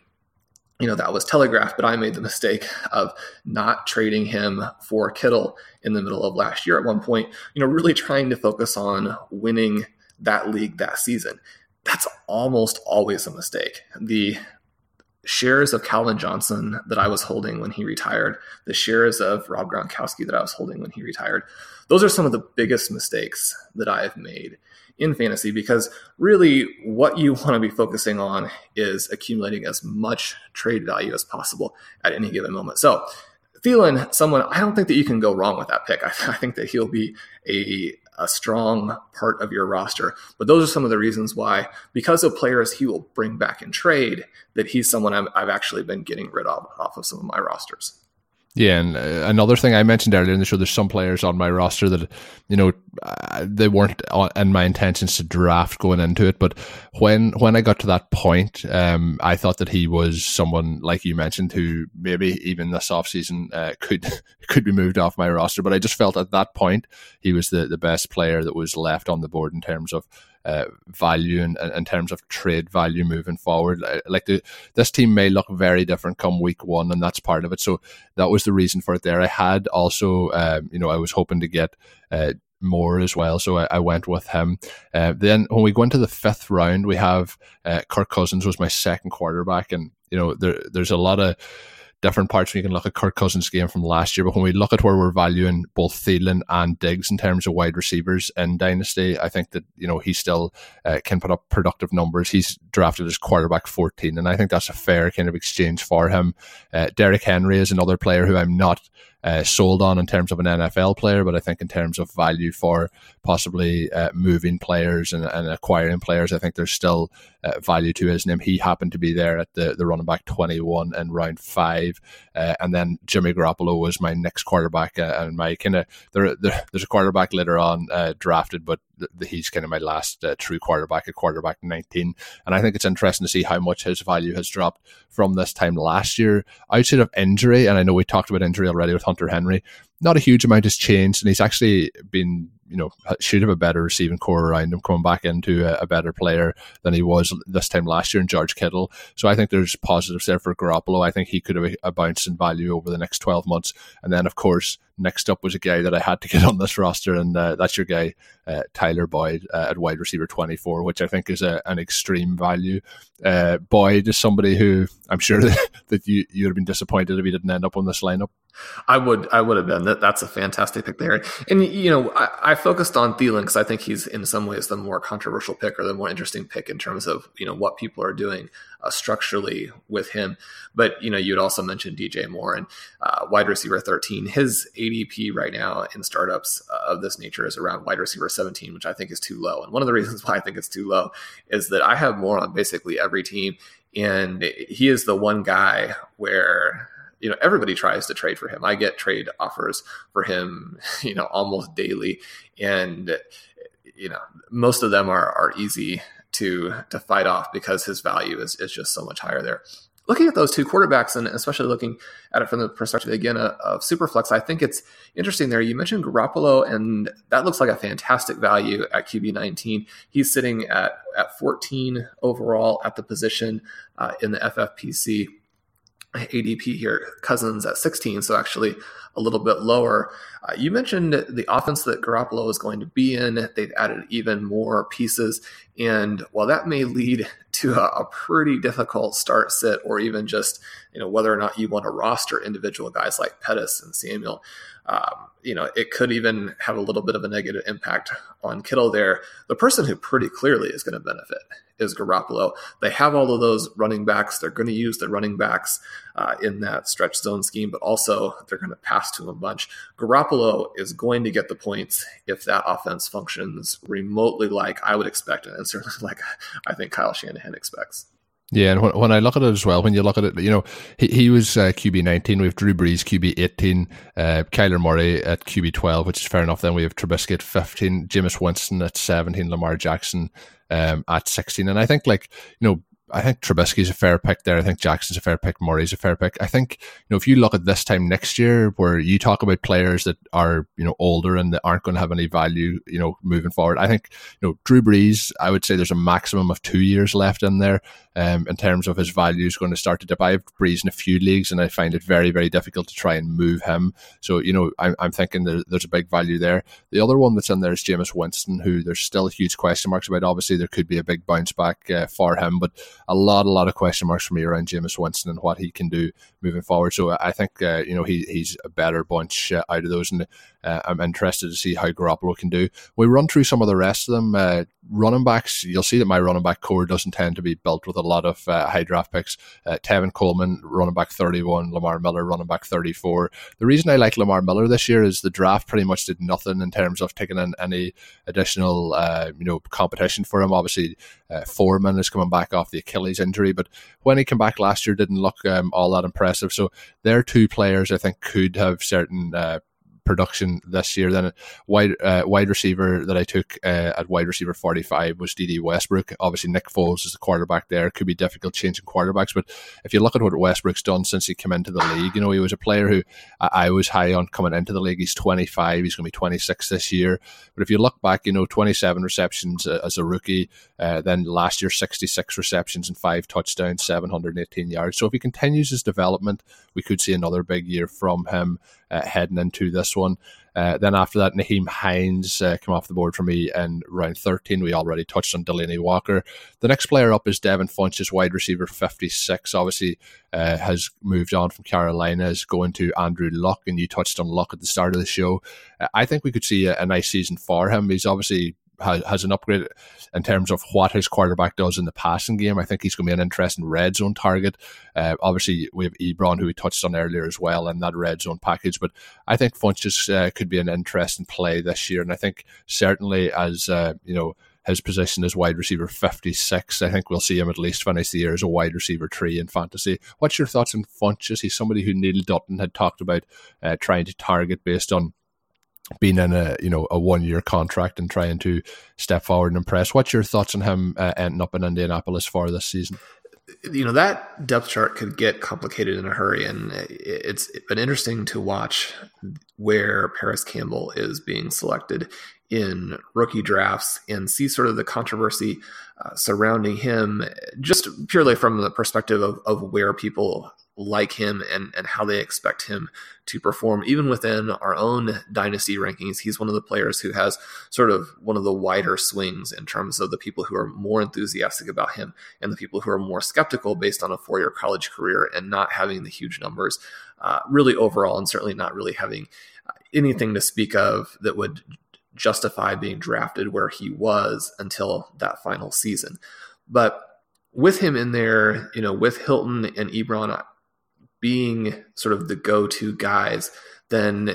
[SPEAKER 2] you know that was telegraphed, but I made the mistake of not trading him for Kittle in the middle of last year. At one point, you know, really trying to focus on winning that league that season that's almost always a mistake. The shares of Calvin Johnson that I was holding when he retired, the shares of Rob Gronkowski that I was holding when he retired, those are some of the biggest mistakes that I have made in fantasy because really what you want to be focusing on is accumulating as much trade value as possible at any given moment. So, Thielen, someone I don't think that you can go wrong with that pick. I, I think that he'll be a a strong part of your roster. But those are some of the reasons why, because of players he will bring back in trade, that he's someone i have actually been getting rid of off of some of my rosters.
[SPEAKER 1] Yeah, and uh, another thing I mentioned earlier in the show, there's some players on my roster that, you know, uh, they weren't in my intentions to draft going into it. But when when I got to that point, um, I thought that he was someone like you mentioned who maybe even this offseason uh, could could be moved off my roster. But I just felt at that point he was the the best player that was left on the board in terms of uh, value in, in, terms of trade value moving forward. Like the, this team may look very different come week one, and that's part of it. So that was the reason for it. There, I had also, um, you know, I was hoping to get. Uh, more as well, so I, I went with him. Uh, then when we go into the fifth round, we have uh, Kirk Cousins was my second quarterback, and you know there, there's a lot of different parts when you can look at Kirk Cousins' game from last year. But when we look at where we're valuing both Thielen and Diggs in terms of wide receivers in Dynasty, I think that, you know, he still uh, can put up productive numbers. He's drafted as quarterback 14, and I think that's a fair kind of exchange for him. Uh, Derrick Henry is another player who I'm not uh, sold on in terms of an NFL player, but I think in terms of value for possibly uh, moving players and, and, acquiring players, I think there's still uh, value to his name. He happened to be there at the, the running back 21 in round five. Uh, and then Jimmy Garoppolo was my next quarterback. Uh, and my kind of, there, there, there's a quarterback later on uh, drafted, but he's kind of my last true quarterback at quarterback 19. And I think it's interesting to see how much his value has dropped from this time last year outside of injury. And I know we talked about injury already with Hunter Henry. Not a huge amount has changed, and he's actually been you know, should have a better receiving core around him, coming back into a, a, better player than he was this time last year in George Kittle. So I think there's positives there for Garoppolo. I think he could have a bounce in value over the next 12 months. And then, of course, next up was a guy that I had to get on this roster, and uh, that's your guy, uh, Tyler Boyd uh, at wide receiver 24, which I think is a, an extreme value. Uh, Boyd is somebody who I'm sure that, that you, you'd have been disappointed if he didn't end up on this lineup.
[SPEAKER 2] I would, I would have been. That that's a fantastic pick there. And you know, I, I focused on Thielen because I think he's in some ways the more controversial pick or the more interesting pick in terms of you know what people are doing uh, structurally with him. But you know, you would also mentioned DJ Moore and uh, wide receiver 13. His ADP right now in startups uh, of this nature is around wide receiver 17, which I think is too low. And one of the reasons why I think it's too low is that I have more on basically every team, and he is the one guy where you know everybody tries to trade for him i get trade offers for him you know almost daily and you know most of them are are easy to to fight off because his value is, is just so much higher there. Looking at those two quarterbacks and especially looking at it from the perspective again of, of Superflex, I think it's interesting there. You mentioned Garoppolo, and that looks like a fantastic value at QB 19. He's sitting at, at 14 overall at the position uh, in the FFPC. ADP here. Cousins at 16, so actually a little bit lower. Uh, you mentioned the offense that Garoppolo is going to be in. They've added even more pieces. And while that may lead to a, a, pretty difficult start sit, or even just you know whether or not you want to roster individual guys like Pettis and Samuel, um, you know, it could even have a little bit of a negative impact on Kittle there. The person who pretty clearly is going to benefit is Garoppolo. They have all of those running backs. They're going to use the running backs uh, in that stretch zone scheme, but also they're going to pass to him a bunch. Garoppolo is going to get the points if that offense functions remotely like I would expect, and certainly like I think Kyle Shanahan expects.
[SPEAKER 1] Yeah, and when, when I look at it as well, when you look at it, you know, he, he was uh, QB 19. We have Drew Brees, QB 18, uh, Kyler Murray at QB 12, which is fair enough. Then we have Trubisky at 15, Jameis Winston at 17, Lamar Jackson um, at 16. And I think, like, you know, I think Trubisky's a fair pick there. I think Jackson's a fair pick. Murray's a fair pick. I think you know if you look at this time next year, where you talk about players that are you know older and that aren't going to have any value, you know, moving forward. I think you know Drew Brees. I would say there's a maximum of two years left in there. Um, in terms of his value is going to start to dip. I have Brees in a few leagues, and I find it very, very difficult to try and move him. So you know, I'm, I'm thinking there, there's a big value there. The other one that's in there is Jameis Winston, who there's still huge question marks about. Obviously, there could be a big bounce back uh, for him, but a lot, a lot of question marks for me around Jameis Winston and what he can do moving forward. So I think uh, you know he, he's a better bunch uh, out of those, and uh, I'm interested to see how Garoppolo can do. We run through some of the rest of them. Running backs, you'll see that my running back core doesn't tend to be built with a lot of uh, high draft picks. Uh, Tevin Coleman, running back 31, Lamar Miller, running back 34. The reason I like Lamar Miller this year is the draft pretty much did nothing in terms of taking in any additional, uh, you know, competition for him. Obviously, uh, Foreman is coming back off the Achilles injury, but when he came back last year, didn't look um, all that impressive. So they're two players I think could have certain uh, production this year. Then wide uh, wide receiver that I took uh, at wide receiver 45 was Dede Westbrook. Obviously, Nick Foles is the quarterback there. It could be difficult changing quarterbacks, but if you look at what Westbrook's done since he came into the league, you know, he was a player who I was high on coming into the league. He's 25, he's going to be 26 this year. But if you look back, you know, 27 receptions uh, as a rookie, uh, then last year 66 receptions and five touchdowns, 718 yards. So if he continues his development, we could see another big year from him uh, heading into this one. Uh, then after that, Nyheim Hines uh, came off the board for me in round 13. We already touched on Delanie Walker. The next player up is Devin Funchess, wide receiver 56. Obviously, uh, has moved on from Carolina, is going to Andrew Luck, and you touched on Luck at the start of the show. Uh, I think we could see a, a nice season for him. He's obviously has, an upgrade in terms of what his quarterback does in the passing game. I think he's going to be an interesting red zone target. Uh, obviously, we have Ebron, who we touched on earlier as well, and that red zone package. But I think Funchess uh, could be an interesting play this year. And I think certainly as, uh, you know, his position as wide receiver 56. I think we'll see him at least finish the year as a wide receiver three in fantasy. What's your thoughts on Funchess? He's somebody who Neil Dutton had talked about uh, trying to target based on being in a you know a one year contract and trying to step forward and impress. What's your thoughts on him uh, ending up in Indianapolis for this season?
[SPEAKER 2] You know that depth chart could get complicated in a hurry, and it's been interesting to watch where Parris Campbell is being selected in rookie drafts and see sort of the controversy uh, surrounding him, just purely from the perspective of, of where people like him and, and how they expect him to perform. Even within our own dynasty rankings, he's one of the players who has sort of one of the wider swings in terms of the people who are more enthusiastic about him and the people who are more skeptical based on a four year college career and not having the huge numbers, uh, really overall, and certainly not really having anything to speak of that would justify being drafted where he was until that final season. But with him in there, you know, with Hilton and Ebron, being sort of the go-to guys, then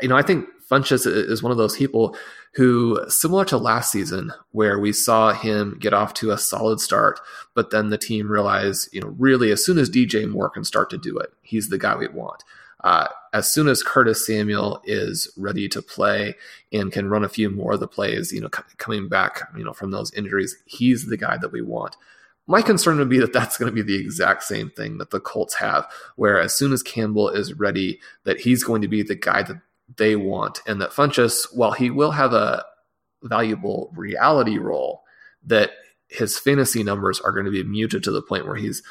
[SPEAKER 2] you know I think Funchess is one of those people who, similar to last season, where we saw him get off to a solid start, but then the team realized, you know, really as soon as DJ Moore can start to do it, he's the guy we want. Uh, as soon as Curtis Samuel is ready to play and can run a few more of the plays, you know, c- coming back, you know, from those injuries, he's the guy that we want. My concern would be that that's going to be the exact same thing that the Colts have, where as soon as Campbell is ready, that he's going to be the guy that they want, and that Funchess, while he will have a valuable reality role, that his fantasy numbers are going to be muted to the point where he's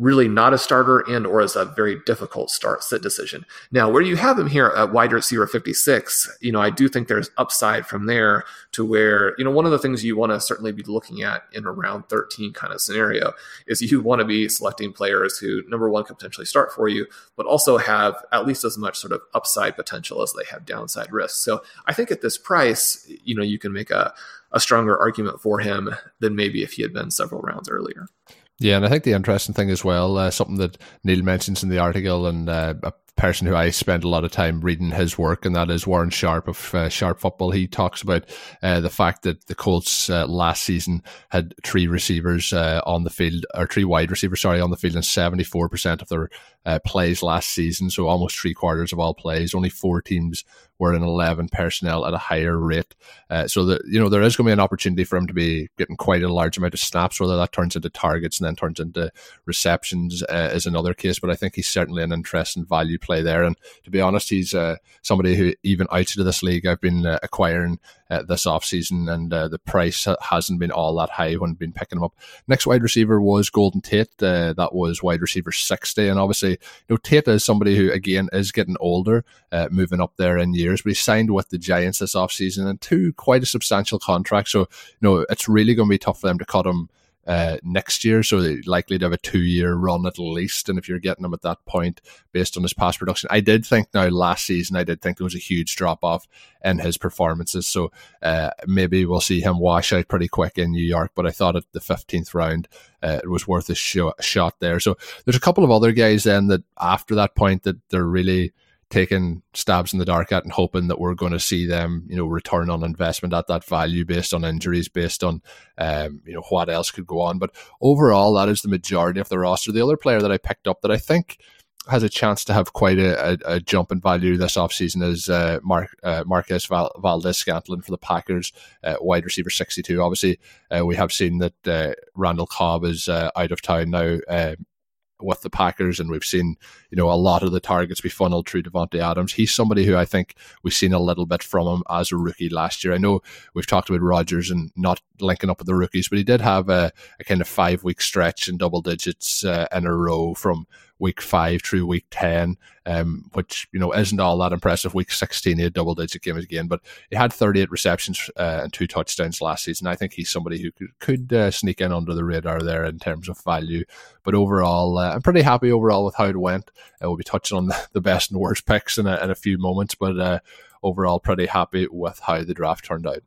[SPEAKER 2] really not a starter and or as a very difficult start sit decision. Now, where you have him here at wide receiver 56, you know, I do think there's upside from there to where, you know, one of the things you want to certainly be looking at in a round 13 kind of scenario is you want to be selecting players who number one could potentially start for you, but also have at least as much sort of upside potential as they have downside risk. So I think at this price, you know, you can make a a stronger argument for him than maybe if he had been several rounds earlier.
[SPEAKER 1] Yeah, and I think the interesting thing as well, uh, something that Neil mentions in the article, and uh, a person who I spend a lot of time reading his work, and that is Warren Sharp of uh, Sharp Football. He talks about uh, the fact that the Colts uh, last season had three receivers uh, on the field, or three wide receivers, sorry, on the field, and 74% of their plays last season, so almost three quarters of all plays. Only four teams were in 11 personnel at a higher rate. Uh, so that, you know, there is going to be an opportunity for him to be getting quite a large amount of snaps, whether that turns into targets and then turns into receptions uh, is another case. But I think he's certainly an interesting value play there. And to be honest, he's uh, somebody who even outside of this league, I've been uh, acquiring uh, this offseason and uh, the price hasn't been all that high when been picking him up. Next wide receiver was Golden Tate. Uh, that was wide receiver 60. And obviously, you know, Tate is somebody who, again, is getting older, uh, moving up there in years, but he signed with the Giants this offseason and two quite a substantial contract. So, you know, it's really going to be tough for them to cut him uh, next year. So they're likely to have a two year run at least. And if you're getting him at that point based on his past production, I did think now last season, I did think there was a huge drop off in his performances. So uh, maybe we'll see him wash out pretty quick in New York. But I thought at the 15th round, uh, it was worth a sh- shot there. So there's a couple of other guys then that after that point that they're really taking stabs in the dark at and hoping that we're going to see them, you know, return on investment at that value based on injuries, based on, um, you know, what else could go on. But overall, that is the majority of the roster. The other player that I picked up that I think has a chance to have quite a, a, a jump in value this offseason is uh, Mark, uh, Marquez Val- Valdes-Scantling for the Packers, uh, wide receiver 62. Obviously, uh, we have seen that uh, Randall Cobb is uh, out of town now. With the Packers, and we've seen you know a lot of the targets be funneled through Davante Adams. He's somebody who I think we've seen a little bit from him as a rookie last year. I know we've talked about Rodgers and not linking up with the rookies, but he did have a, a kind of five week stretch in double digits uh, in a row from week five through week 10, um, which, you know, isn't all that impressive. Week 16, he had double digit games again, but he had 38 receptions uh, and two touchdowns last season. I think he's somebody who could, could uh, sneak in under the radar there in terms of value. But overall, uh, I'm pretty happy overall with how it went. Uh, we'll be touching on the, best and worst picks in a, in a few moments, but uh, overall, pretty happy with how the draft turned out.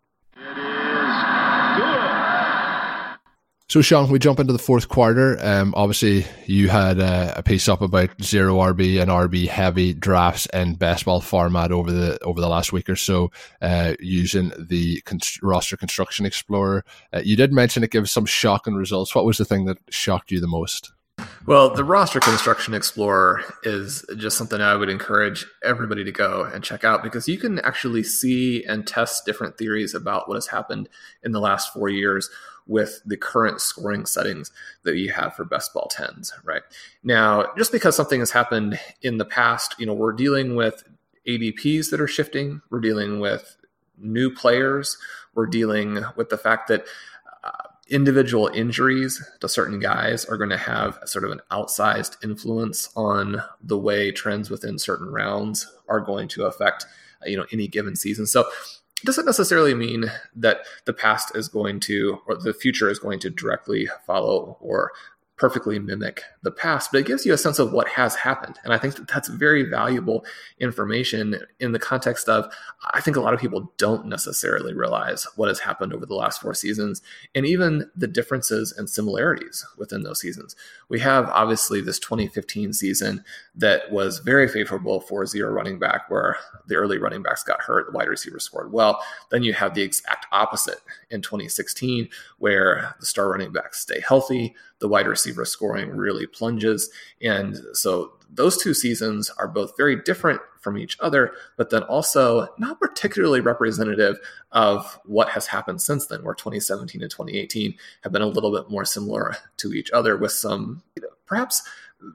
[SPEAKER 1] So, Shawn, we jump into the fourth quarter. Um, obviously, you had uh, a piece up about zero RB and RB heavy drafts in best ball format over the over the last week or so, uh, using the con- roster construction explorer. Uh, you did mention it gives some shocking results. What was the thing that shocked you the most?
[SPEAKER 2] Well, the roster construction explorer is just something I would encourage everybody to go and check out because you can actually see and test different theories about what has happened in the last four years with the current scoring settings that you have for best ball 10s, right? Now, just because something has happened in the past, you know, we're dealing with ADPs that are shifting, we're dealing with new players, we're dealing with the fact that uh, individual injuries to certain guys are going to have sort of an outsized influence on the way trends within certain rounds are going to affect you know any given season so doesn't necessarily mean that the past is going to or the future is going to directly follow or perfectly mimic the past, but it gives you a sense of what has happened. And I think that that's very valuable information in the context of I think a lot of people don't necessarily realize what has happened over the last four seasons and even the differences and similarities within those seasons. We have obviously this 2015 season that was very favorable for zero running back, where the early running backs got hurt, the wide receivers scored well. Then you have the exact opposite in 2016, where the star running backs stay healthy, the wide receiver scoring really plunges. And so those two seasons are both very different from each other, but then also not particularly representative of what has happened since then, where 2017 and 2018 have been a little bit more similar to each other with some you know, perhaps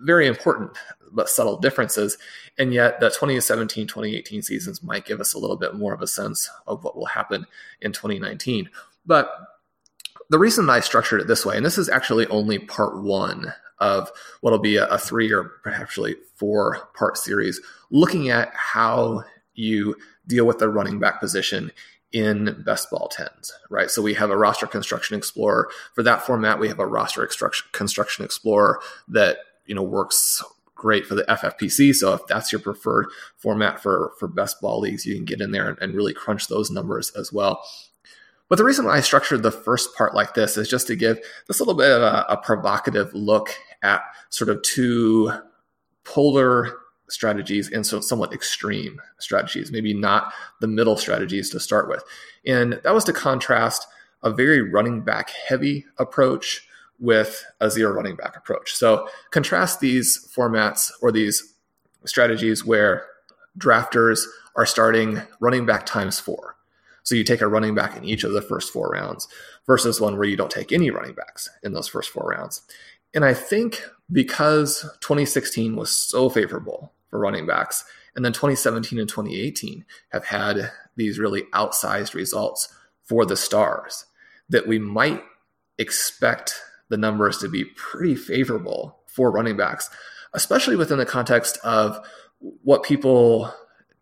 [SPEAKER 2] very important but subtle differences. And yet, the 2017 2018 seasons might give us a little bit more of a sense of what will happen in 2019. But the reason I structured it this way, and this is actually only part one of what'll be a, a three or perhaps four part series, looking at how you deal with the running back position in best ball 10s, right? So we have a roster construction explorer. For that format, we have a roster construction explorer that, you know, works great for the FFPC. So if that's your preferred format for, for best ball leagues, you can get in there and, and really crunch those numbers as well. But the reason why I structured the first part like this is just to give this little bit of a, a provocative look at sort of two polar strategies and so somewhat extreme strategies, maybe not the middle strategies to start with. And that was to contrast a very running back heavy approach with a zero running back approach. So contrast these formats or these strategies where drafters are starting running back times four. So you take a running back in each of the first four rounds versus one where you don't take any running backs in those first four rounds. And I think because 2016 was so favorable for running backs, and then 2017 and 2018 have had these really outsized results for the stars, that we might expect the numbers to be pretty favorable for running backs, especially within the context of what people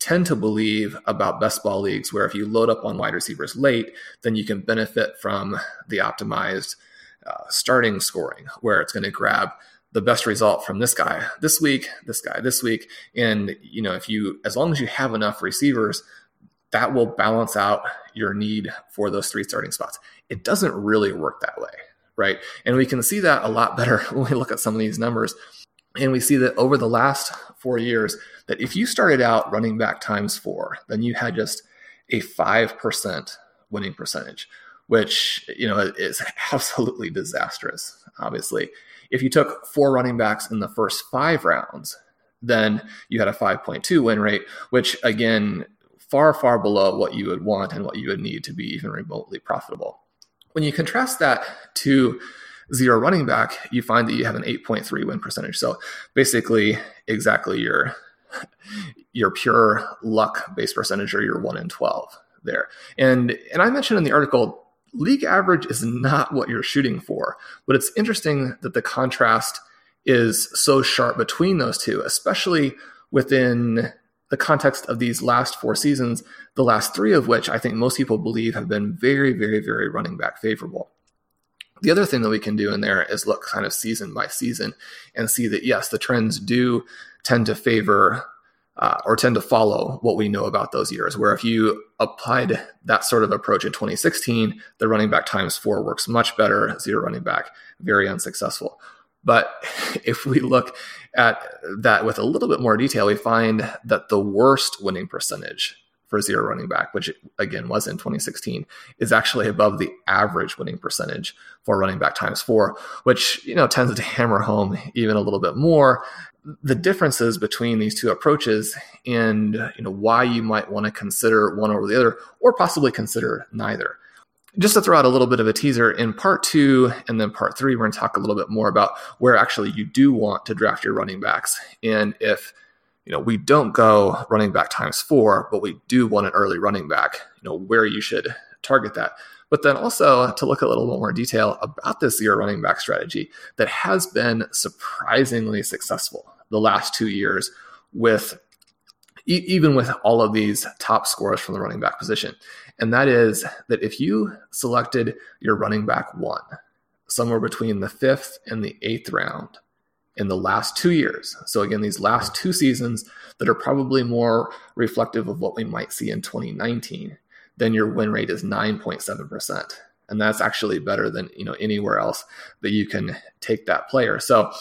[SPEAKER 2] tend to believe about best ball leagues, where if you load up on wide receivers late, then you can benefit from the optimized uh, starting scoring, where it's going to grab the best result from this guy this week, this guy this week. And, you know, if you, as long as you have enough receivers, that will balance out your need for those three starting spots. It doesn't really work that way, right? And we can see that a lot better when we look at some of these numbers. And we see that over the last four years, that if you started out running back times four, then you had just a 5% winning percentage, which, you know, is absolutely disastrous, obviously. If you took four running backs in the first five rounds, then you had a 5.2 win rate, which again, far, far below what you would want and what you would need to be even remotely profitable. When you contrast that to zero running back, you find that you have an 8.3 win percentage. So basically, exactly your your pure luck based percentage or your one in 12 there. And and I mentioned in the article league average is not what you're shooting for. But it's interesting that the contrast is so sharp between those two, especially within the context of these last four seasons, the last three of which I think most people believe have been very, very, very running back favorable. The other thing that we can do in there is look kind of season by season and see that, yes, the trends do tend to favor uh, or tend to follow what we know about those years. Where if you applied that sort of approach in 2016, the running back times four works much better, zero running back, very unsuccessful. But if we look at that with a little bit more detail, we find that the worst winning percentage for zero running back, which again was in 2016, is actually above the average winning percentage for running back times four, which you know tends to hammer home even a little bit more. The differences between these two approaches and you know why you might want to consider one over the other or possibly consider neither. Just to throw out a little bit of a teaser in part two and then part three we're going to talk a little bit more about where actually you do want to draft your running backs and if you know we don't go running back times four but we do want an early running back you know where you should target that but then also uh, to look a little bit more detail about this zero running back strategy that has been surprisingly successful the last two years with e- even with all of these top scores from the running back position. And that is that if you selected your running back one somewhere between the fifth and the eighth round in the last two years, so again, these last two seasons that are probably more reflective of what we might see in 2019, then your win rate is 9.7%. And that's actually better than you know anywhere else that you can take that player. So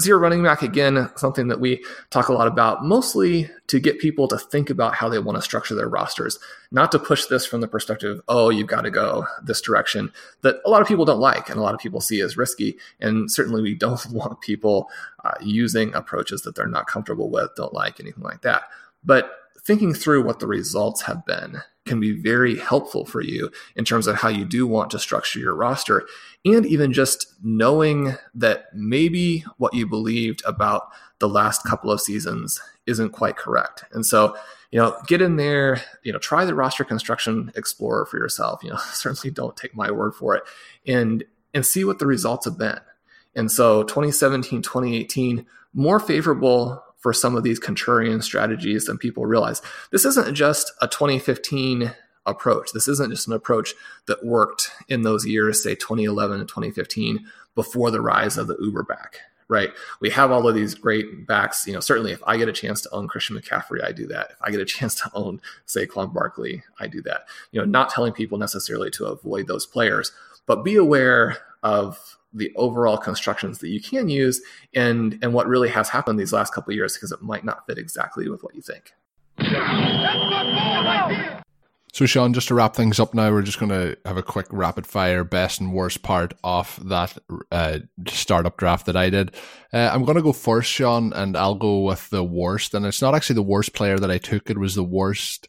[SPEAKER 2] Zero running back, again, something that we talk a lot about, mostly to get people to think about how they want to structure their rosters, not to push this from the perspective, oh, you've got to go this direction, that a lot of people don't like and a lot of people see as risky. And certainly we don't want people uh, using approaches that they're not comfortable with, don't like, anything like that. But thinking through what the results have been can be very helpful for you in terms of how you do want to structure your roster. And even just knowing that maybe what you believed about the last couple of seasons isn't quite correct. And so, you know, get in there, you know, try the roster construction explorer for yourself. You know, certainly don't take my word for it and and see what the results have been. And so 2017, 2018, more favorable for some of these contrarian strategies than people realize. This isn't just a 2015 approach. This isn't just an approach that worked in those years, say 2011 and 2015, before the rise of the Uber back, right? We have all of these great backs. You know, certainly if I get a chance to own Christian McCaffrey, I do that. If I get a chance to own Saquon Barkley, I do that. You know, not telling people necessarily to avoid those players, but be aware of the overall constructions that you can use and and what really has happened these last couple of years because it might not fit exactly with what you think.
[SPEAKER 1] So, Shawn, just to wrap things up now, we're just going to have a quick rapid fire best and worst part of that uh, startup draft that I did. Uh, I'm going to go first, Shawn, and I'll go with the worst. And it's not actually the worst player that I took, it was the worst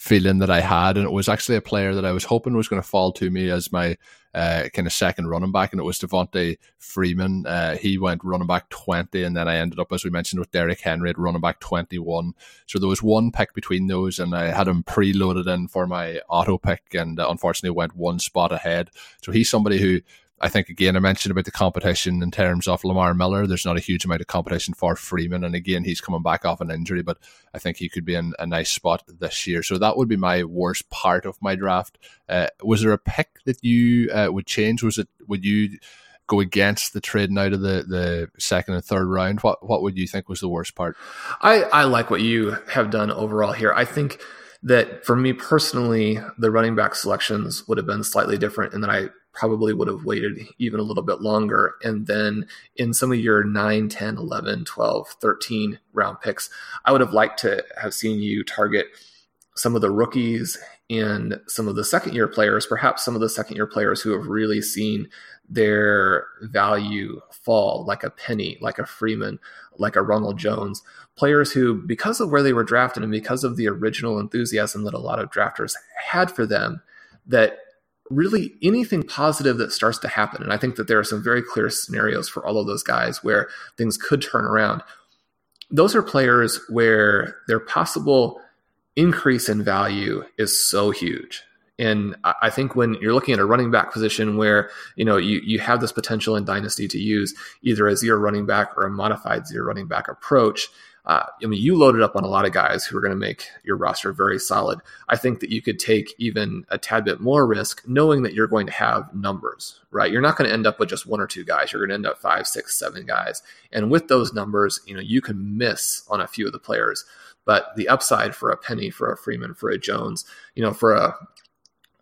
[SPEAKER 1] feeling that I had. And it was actually a player that I was hoping was going to fall to me as my uh, kind of second running back, and it was Devonta Freeman. Uh, he went running back 20, and then I ended up, as we mentioned, with Derrick Henry at running back 21. So there was one pick between those, and I had him preloaded in for my auto pick, and uh, unfortunately went one spot ahead. So he's somebody who I think again I mentioned about the competition in terms of Lamar Miller. There's not a huge amount of competition for Freeman, and again he's coming back off an injury, but I think he could be in a nice spot this year. So that would be my worst part of my draft. Uh, was there a pick that you uh, would change? Was it would you go against the trading out of the, the second and third round? What what would you think was the worst part?
[SPEAKER 2] I I like what you have done overall here. I think that for me personally, the running back selections would have been slightly different, and that I probably would have waited even a little bit longer. And then in some of your 9, 10, 11, 12, 13 round picks, I would have liked to have seen you target some of the rookies and some of the second year players, perhaps some of the second year players who have really seen their value fall, like a Penny, like a Freeman, like a Ronald Jones, players who, because of where they were drafted and because of the original enthusiasm that a lot of drafters had for them, that really anything positive that starts to happen. And I think that there are some very clear scenarios for all of those guys where things could turn around. Those are players where their possible increase in value is so huge. And I think when you're looking at a running back position where you know you, you have this potential in dynasty to use either a zero running back or a modified zero running back approach, uh, I mean, you loaded up on a lot of guys who are going to make your roster very solid. I think that you could take even a tad bit more risk, knowing that you're going to have numbers, right? You're not going to end up with just one or two guys. You're going to end up five, six, seven guys, and with those numbers, you know, you can miss on a few of the players. But the upside for a Penny, for a Freeman, for a Jones, you know, for a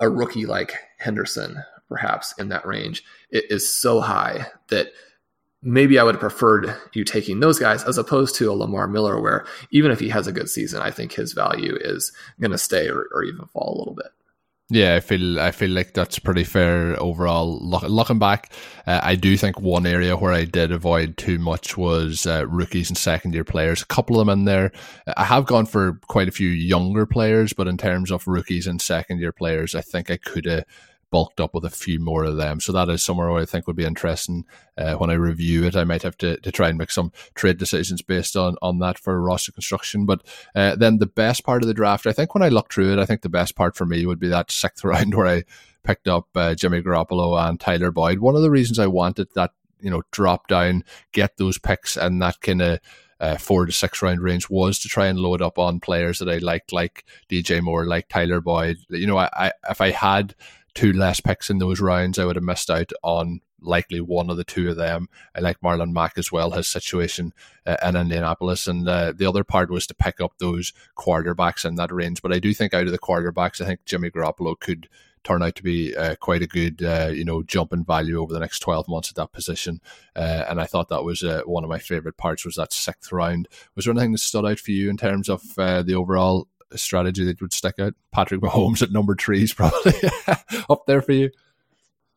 [SPEAKER 2] a rookie like Henderson, perhaps in that range, it is so high that maybe I would have preferred you taking those guys as opposed to a Lamar Miller, where even if he has a good season, I think his value is going to stay or, or, even fall a little bit.
[SPEAKER 1] Yeah, I feel I feel like that's pretty fair overall. Look, looking back, uh, I do think one area where I did avoid too much was uh, rookies and second year players. A couple of them in there. I have gone for quite a few younger players, but in terms of rookies and second year players, I think I could have bulked up with a few more of them. So that is somewhere I think would be interesting. Uh, when I review it, I might have to, to try and make some trade decisions based on, on that for roster construction. But uh, then the best part of the draft, I think when I look through it, I think the best part for me would be that sixth round where I picked up uh, Jimmy Garoppolo and Tyler Boyd. One of the reasons I wanted that, you know, drop down, get those picks and that kind of uh, four to six round range was to try and load up on players that I liked, like DJ Moore, like Tyler Boyd. You know, I, I if I had two less picks in those rounds, I would have missed out on likely one of the two of them. I like Marlon Mack as well, his situation uh, in Indianapolis. And uh, the other part was to pick up those quarterbacks in that range. But I do think out of the quarterbacks, I think Jimmy Garoppolo could turn out to be uh, quite a good, uh, you know, jump in value over the next 12 months at that position. Uh, and I thought that was uh, one of my favorite parts was that sixth round. Was there anything that stood out for you in terms of the overall strategy that would stick out? Patrick Mahomes at number three is probably up there for you.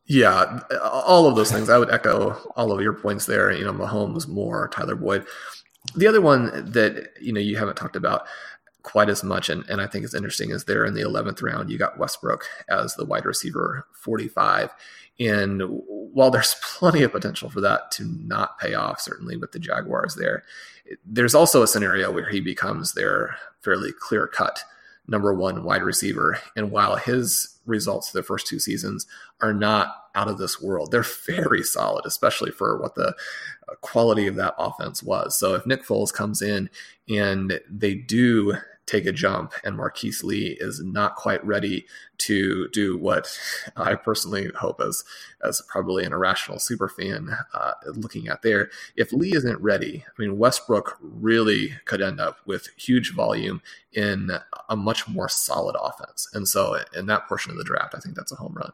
[SPEAKER 2] Yeah, all of those things. I would echo all of your points there. You know, Mahomes, Moore, Tyler Boyd. The other one that you know you haven't talked about, quite as much. And, and I think it's interesting is there in the 11th round, you got Westbrook as the wide receiver 45. And while there's plenty of potential for that to not pay off, certainly with the Jaguars there, there's also a scenario where he becomes their fairly clear cut number one wide receiver. And while his results the first two seasons are not out of this world, they're very solid, especially for what the uh, quality of that offense was. So if Nick Foles comes in and they do take a jump, and Marquise Lee is not quite ready to do what I personally hope as as probably an irrational super fan uh, looking at there. If Lee isn't ready, I mean Westbrook really could end up with huge volume in a much more solid offense, and so in that portion of the draft, I think that's a home run.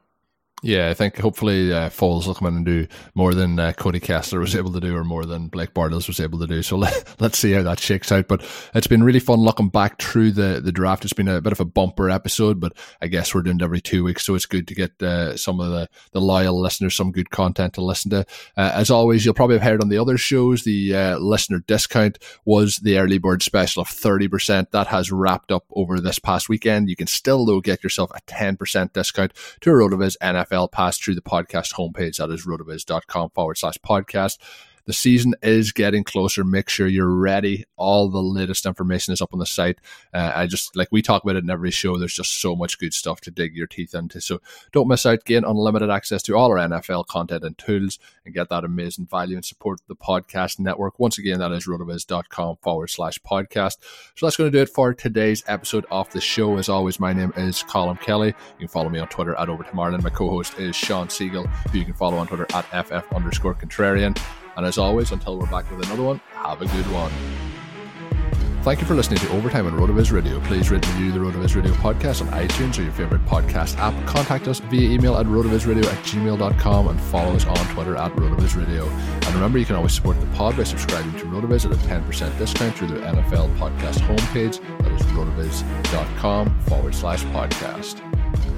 [SPEAKER 1] Yeah, I think hopefully uh, Foles will come in and do more than uh, Cody Kessler was able to do, or more than Blake Bortles was able to do. So let, us see how that shakes out. But it's been really fun looking back through the, the draft. It's been a bit of a bumper episode, but I guess we're doing it every two weeks, so it's good to get uh, some of the, the loyal listeners some good content to listen to. Uh, as always, you'll probably have heard on the other shows the uh, listener discount was the early bird special of thirty percent. That has wrapped up over this past weekend. You can still though get yourself a ten percent discount to a RotoViz NFL NFL pass through the podcast homepage. That is rotoviz.com forward slash podcast. The season is getting closer. Make sure you're ready. All the latest information is up on the site. Uh, I just like we talk about it in every show. There's just so much good stuff to dig your teeth into. So don't miss out. Gain unlimited access to all our NFL content and tools and get that amazing value and support the podcast network. Once again, that is rotoviz.com forward slash podcast. So that's going to do it for today's episode of the show. As always, my name is Colm Kelly. You can follow me on Twitter at Overtime Ireland. My co-host is Shawn Siegele, who you can follow on Twitter at FF underscore contrarian. And as always, until we're back with another one, have a good one. Thank you for listening to Overtime on RotoViz Radio. Please rate and review the RotoViz Radio podcast on iTunes or your favorite podcast app. Contact us via email at rotovizradio at gmail.com and follow us on Twitter at RotoViz Radio. And remember, you can always support the pod by subscribing to RotoViz at a 10% discount through the NFL podcast homepage. That is rotoviz.com forward slash podcast.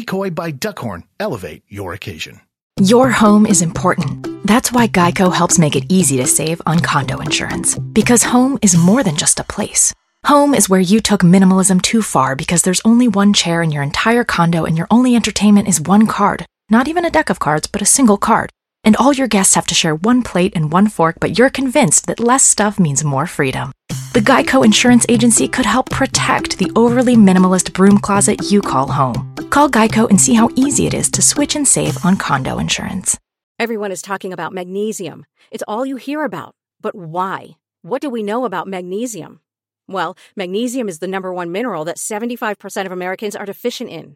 [SPEAKER 3] by Duckhorn elevate your occasion.
[SPEAKER 4] Your home is important. That's why Geico helps make it easy to save on condo insurance. Because home is more than just a place. Home is where you took minimalism too far because there's only one chair in your entire condo and your only entertainment is one card. Not even a deck of cards, but a single card. And all your guests have to share one plate and one fork, but you're convinced that less stuff means more freedom. The Geico Insurance Agency could help protect the overly minimalist broom closet you call home. Call Geico and see how easy it is to switch and save on condo insurance.
[SPEAKER 5] Everyone is talking about magnesium. It's all you hear about. But why? What do we know about magnesium? Well, magnesium is the number one mineral that 75% of Americans are deficient in.